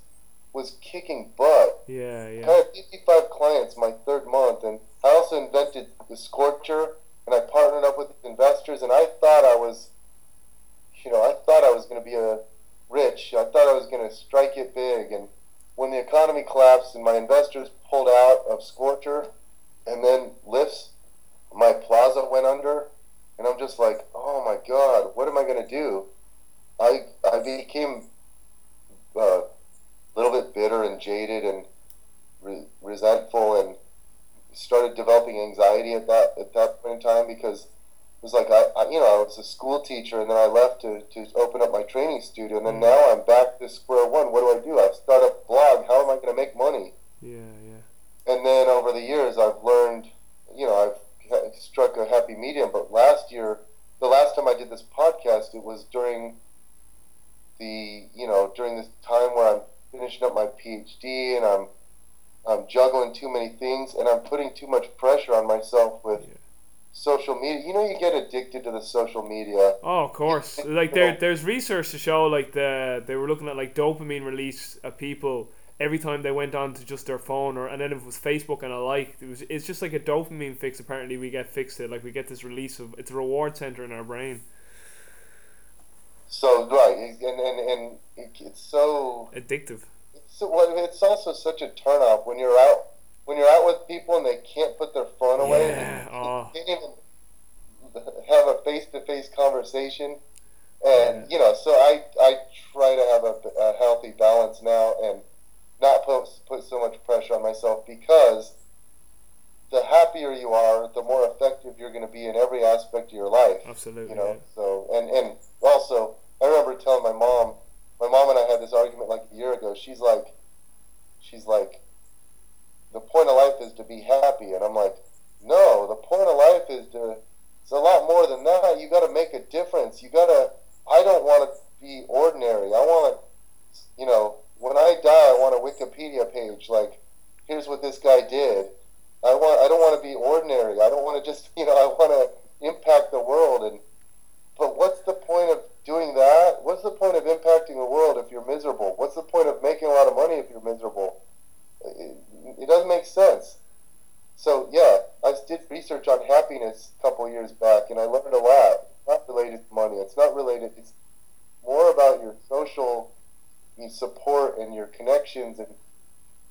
S2: was kicking butt.
S1: Yeah, yeah.
S2: I had 55 clients my third month, and I also invented the Skorcher, and I partnered up with investors, and I thought I was, you know, I thought I was going to be a rich. I thought I was going to strike it big, and when the economy collapsed and my investors pulled out of Skorcher, and then lifts, my plaza went under, and I'm just like, oh my god, what am I going to do? I I became uh, a little bit bitter and jaded and re- resentful, and started developing anxiety at that at that point in time because it was like I, I, you know I was a school teacher and then I left to, to open up my training studio and then now I'm back to square one. What do I do? I've start a blog. How am I going to make money?
S1: Yeah, yeah.
S2: And then over the years I've learned, you know, I've struck a happy medium. But last year, the last time I did this podcast, it was during the you know during this time where I'm finishing up my PhD and I'm I'm juggling too many things and I'm putting too much pressure on myself with. Yeah social media. You know, you get addicted to the social media.
S1: Oh, of course. Like there, there's research to show like the they were looking at like dopamine release of people every time they went on to just their phone or and then if it was Facebook and a like it was it's just like a dopamine fix. Apparently, we get fixed it like we get this release of it's a reward center in our brain.
S2: So right, and and and it's so
S1: addictive.
S2: It's so, well, it's also such a turnoff when you're out when you're out with people and they can't put their phone away,
S1: yeah. oh.
S2: can't even have a face to face conversation. And you know, so I I try to have a, a healthy balance now and not put put so much pressure on myself because the happier you are, the more effective you're going to be in every aspect of your life.
S1: Absolutely.
S2: You know,
S1: yeah.
S2: so and and also I remember telling my mom, my mom and I had this argument like a year ago. She's like, she's like, the point of life is to be happy. And I'm like, no, the point of life is to, it's a lot more than that. You got to make a difference. You got to, I don't want to be ordinary. I want to, you know, when I die, I want a Wikipedia page like, here's what this guy did. I want, I don't want to be ordinary. I don't want to just, [LAUGHS] you know, I want to impact the world. And, but what's the point of doing that? What's the point of impacting the world if you're miserable? What's the point of making a lot of money if you're miserable? it doesn't make sense. So yeah, I did research on happiness a couple years back, and I learned a lot. It's not related to money. It's not related. It's more about your social support and your connections and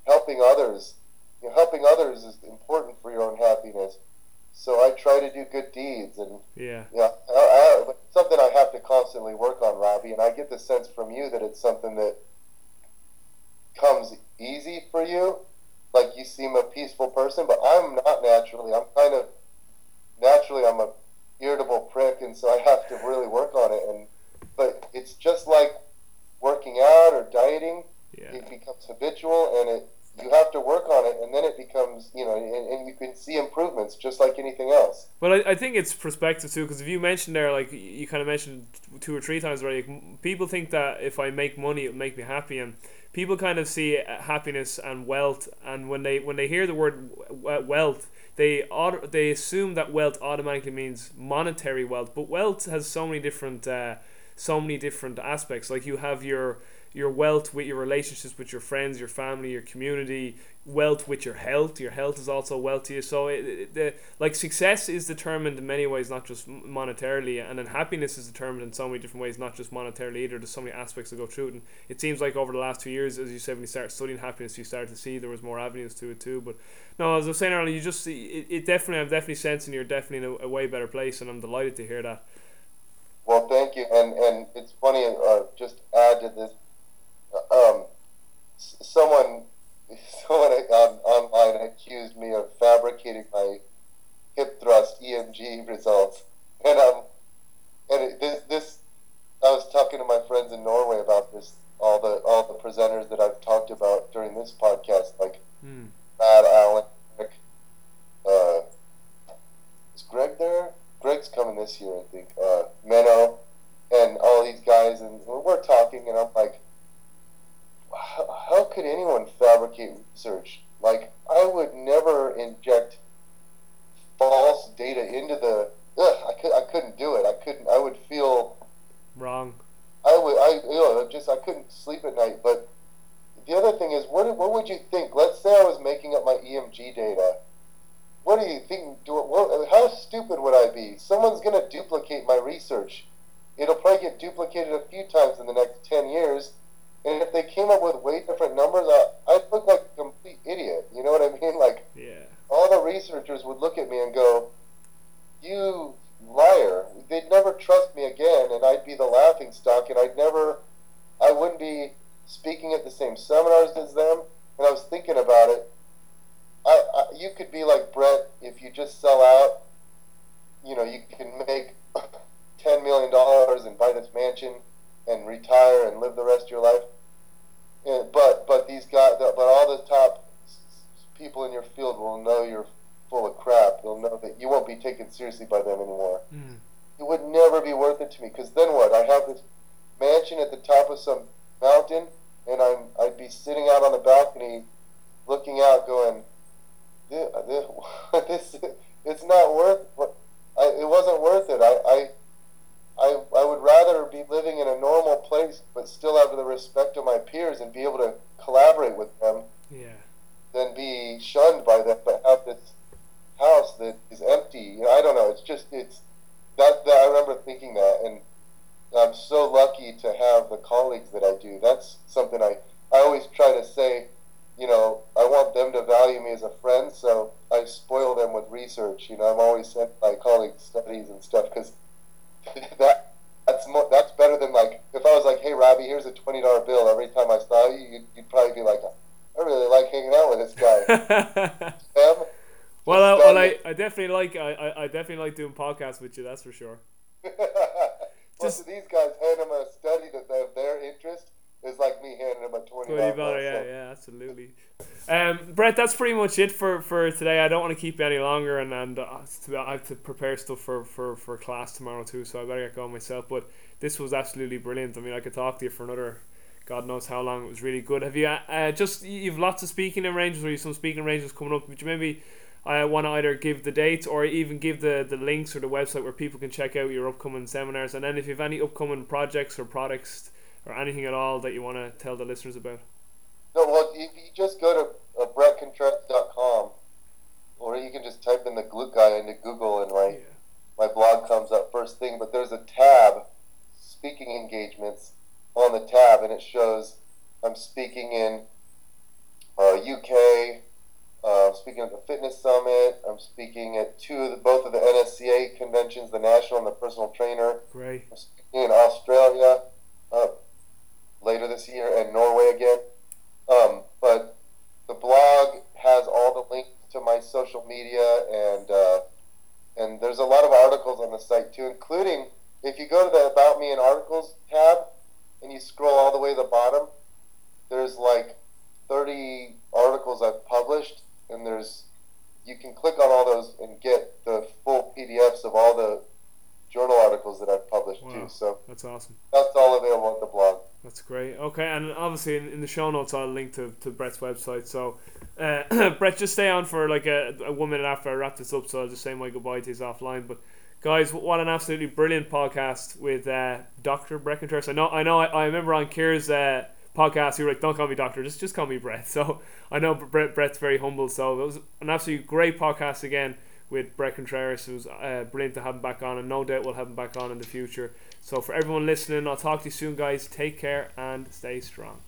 S2: helping others. You know, helping others is important for your own happiness. So I try to do good deeds, and
S1: yeah,
S2: yeah, I, I, something I have to constantly work on, Robbie. And I get the sense from you that it's something that comes easy for you like you seem a peaceful person, but I'm not naturally. I'm kind of naturally I'm a irritable prick, and so I have to really work on it. And but it's just like working out or dieting.
S1: Yeah.
S2: It becomes habitual, and it you have to work on it, and then it becomes you know, and, and you can see improvements just like anything else.
S1: Well, I, I think it's perspective too, because if you mentioned there, like you kind of mentioned two or three times already, people think that if I make money, it'll make me happy, and people kind of see uh, happiness and wealth, and when they when they hear the word wealth, they they assume that wealth automatically means monetary wealth. But wealth has so many different uh, so many different aspects. Like you have your your wealth with your relationships with your friends, your family, your community, wealth with your health. Your health is also wealth to you. So it, it, the like success is determined in many ways, not just monetarily, and then happiness is determined in so many different ways, not just monetarily either. There's so many aspects that go through it, and it seems like over the last two years, as you said, when you started studying happiness, you started to see there was more avenues to it too. But no, as I was saying earlier, you just see it, it definitely I'm definitely sensing you're definitely in a, a way better place, and I'm delighted to hear that.
S2: Well, thank you, and and it's funny. Uh, just add to this, someone [LAUGHS] someone on, online accused me of fabricating my hip thrust EMG results, and um, and it, this this I was talking to my friends in Norway about this. All the all the presenters that I've talked about during this podcast, like mm. Matt Allen, uh, is Greg there? Greg's coming this year, I think. Uh, Menno and all these guys, and we're talking, and I'm like, could anyone fabricate research? Like, I would never inject false data into the. Ugh, I could, I couldn't do it. I couldn't. I would feel
S1: wrong.
S2: I would. I you know, just I couldn't sleep at night. But the other thing is, what what would you think? Let's say I was making up my EMG data. What do you think? Do what, how stupid would I be? Someone's going to duplicate my research. It'll probably get duplicated a few times in the next ten years and if they came up with way different numbers, I, I'd look like a complete idiot. You know what I [LAUGHS] mean? Like,
S1: yeah.
S2: all the researchers would look at me and go, "You liar!" They'd never trust me again, and I'd be the laughing stock, and I'd never, I wouldn't be speaking at the same seminars as them. And I was thinking about it. I, I you could be like Brett if you just sell out. You know, you can make [LAUGHS] ten million dollars and buy this mansion and retire and live the rest of your life. And, but but these guys, but all the top people in your field will know you're full of crap. They'll know that you won't be taken seriously by them anymore. Mm. It would never be worth it to me because then what? I have this mansion at the top of some mountain, and I'm I'd be sitting out on the balcony, looking out, going, this, [LAUGHS] this, it's not worth. I, it wasn't worth it. I, I I, I would rather be living in a normal place but still have the respect of my peers and be able to collaborate with them
S1: yeah.
S2: than be shunned by them but have this house that is empty. You know, I don't know. It's just, it's that, that I remember thinking that and I'm so lucky to have the colleagues that I do. That's something I, I always try to say, you know, I want them to value me as a friend, so I spoil them with research. You know, I'm always sent my colleagues studies and stuff because that that's mo- that's better than like if I was like, hey Robbie, here's a twenty dollar bill. Every time I saw you, you'd, you'd, probably be like, I really like hanging out with this guy. [LAUGHS]
S1: Uh, well, I, well, I, I definitely like I, I definitely like doing podcasts with you. That's for sure. [LAUGHS]
S2: Just these guys hand them a study that of their interest is like me handing them a twenty
S1: dollar. Yeah, so. yeah, absolutely. Um, Bret, that's pretty much it for, for today. I don't want to keep you any longer, and, and uh, I have to prepare stuff for, for, for class tomorrow too, so I better get going myself. But this was absolutely brilliant. I mean, I could talk to you for another God knows how long. It was really good. Have you uh, just you've lots of speaking arrangements, or you some speaking arrangements coming up? Would you maybe I uh, want to either give the dates or even give the, the links or the website where people can check out your upcoming seminars, and then if you have any upcoming projects or products or anything at all that you want to tell the listeners about.
S2: No, well, if you just go to uh, bretcontreras.com, or you can just type in the glute guy into Google and my yeah. my blog comes up first thing. But there's a tab, speaking engagements, on the tab, and it shows I'm speaking in uh, UK. Uh, speaking at the fitness summit. I'm speaking at two of the, both of the NSCA conventions, the national and the personal trainer.
S1: Great.
S2: I'm speaking in Australia uh, later this year and Norway again. Um, but the blog has all the links to my social media, and uh, and there's a lot of articles on the site too, including if you go to the About Me and Articles tab and you scroll all the way to the bottom, there's like 30 articles I've published, and there's you can click on all those and get the full PDFs of all the journal articles that I've published wow, too. So
S1: that's awesome.
S2: That's all available on the blog.
S1: That's great. Okay, and obviously in, in the show notes I'll link to, to Bret's website. So, uh, [CLEARS THROAT] Bret, just stay on for like a, a one minute after I wrap this up. So I'll just say my goodbye to you offline. But guys, what an absolutely brilliant podcast with uh, Doctor Bret Contreras. I know, I know, I, I remember on Kier's uh, podcast. You're like, don't call me doctor, just just call me Bret. [LAUGHS] So I know Bret Bret's very humble. So it was an absolutely great podcast again with Bret Contreras. It was uh, brilliant to have him back on, and no doubt we'll have him back on in the future. So, for everyone listening, I'll talk to you soon, guys. Take care and stay strong.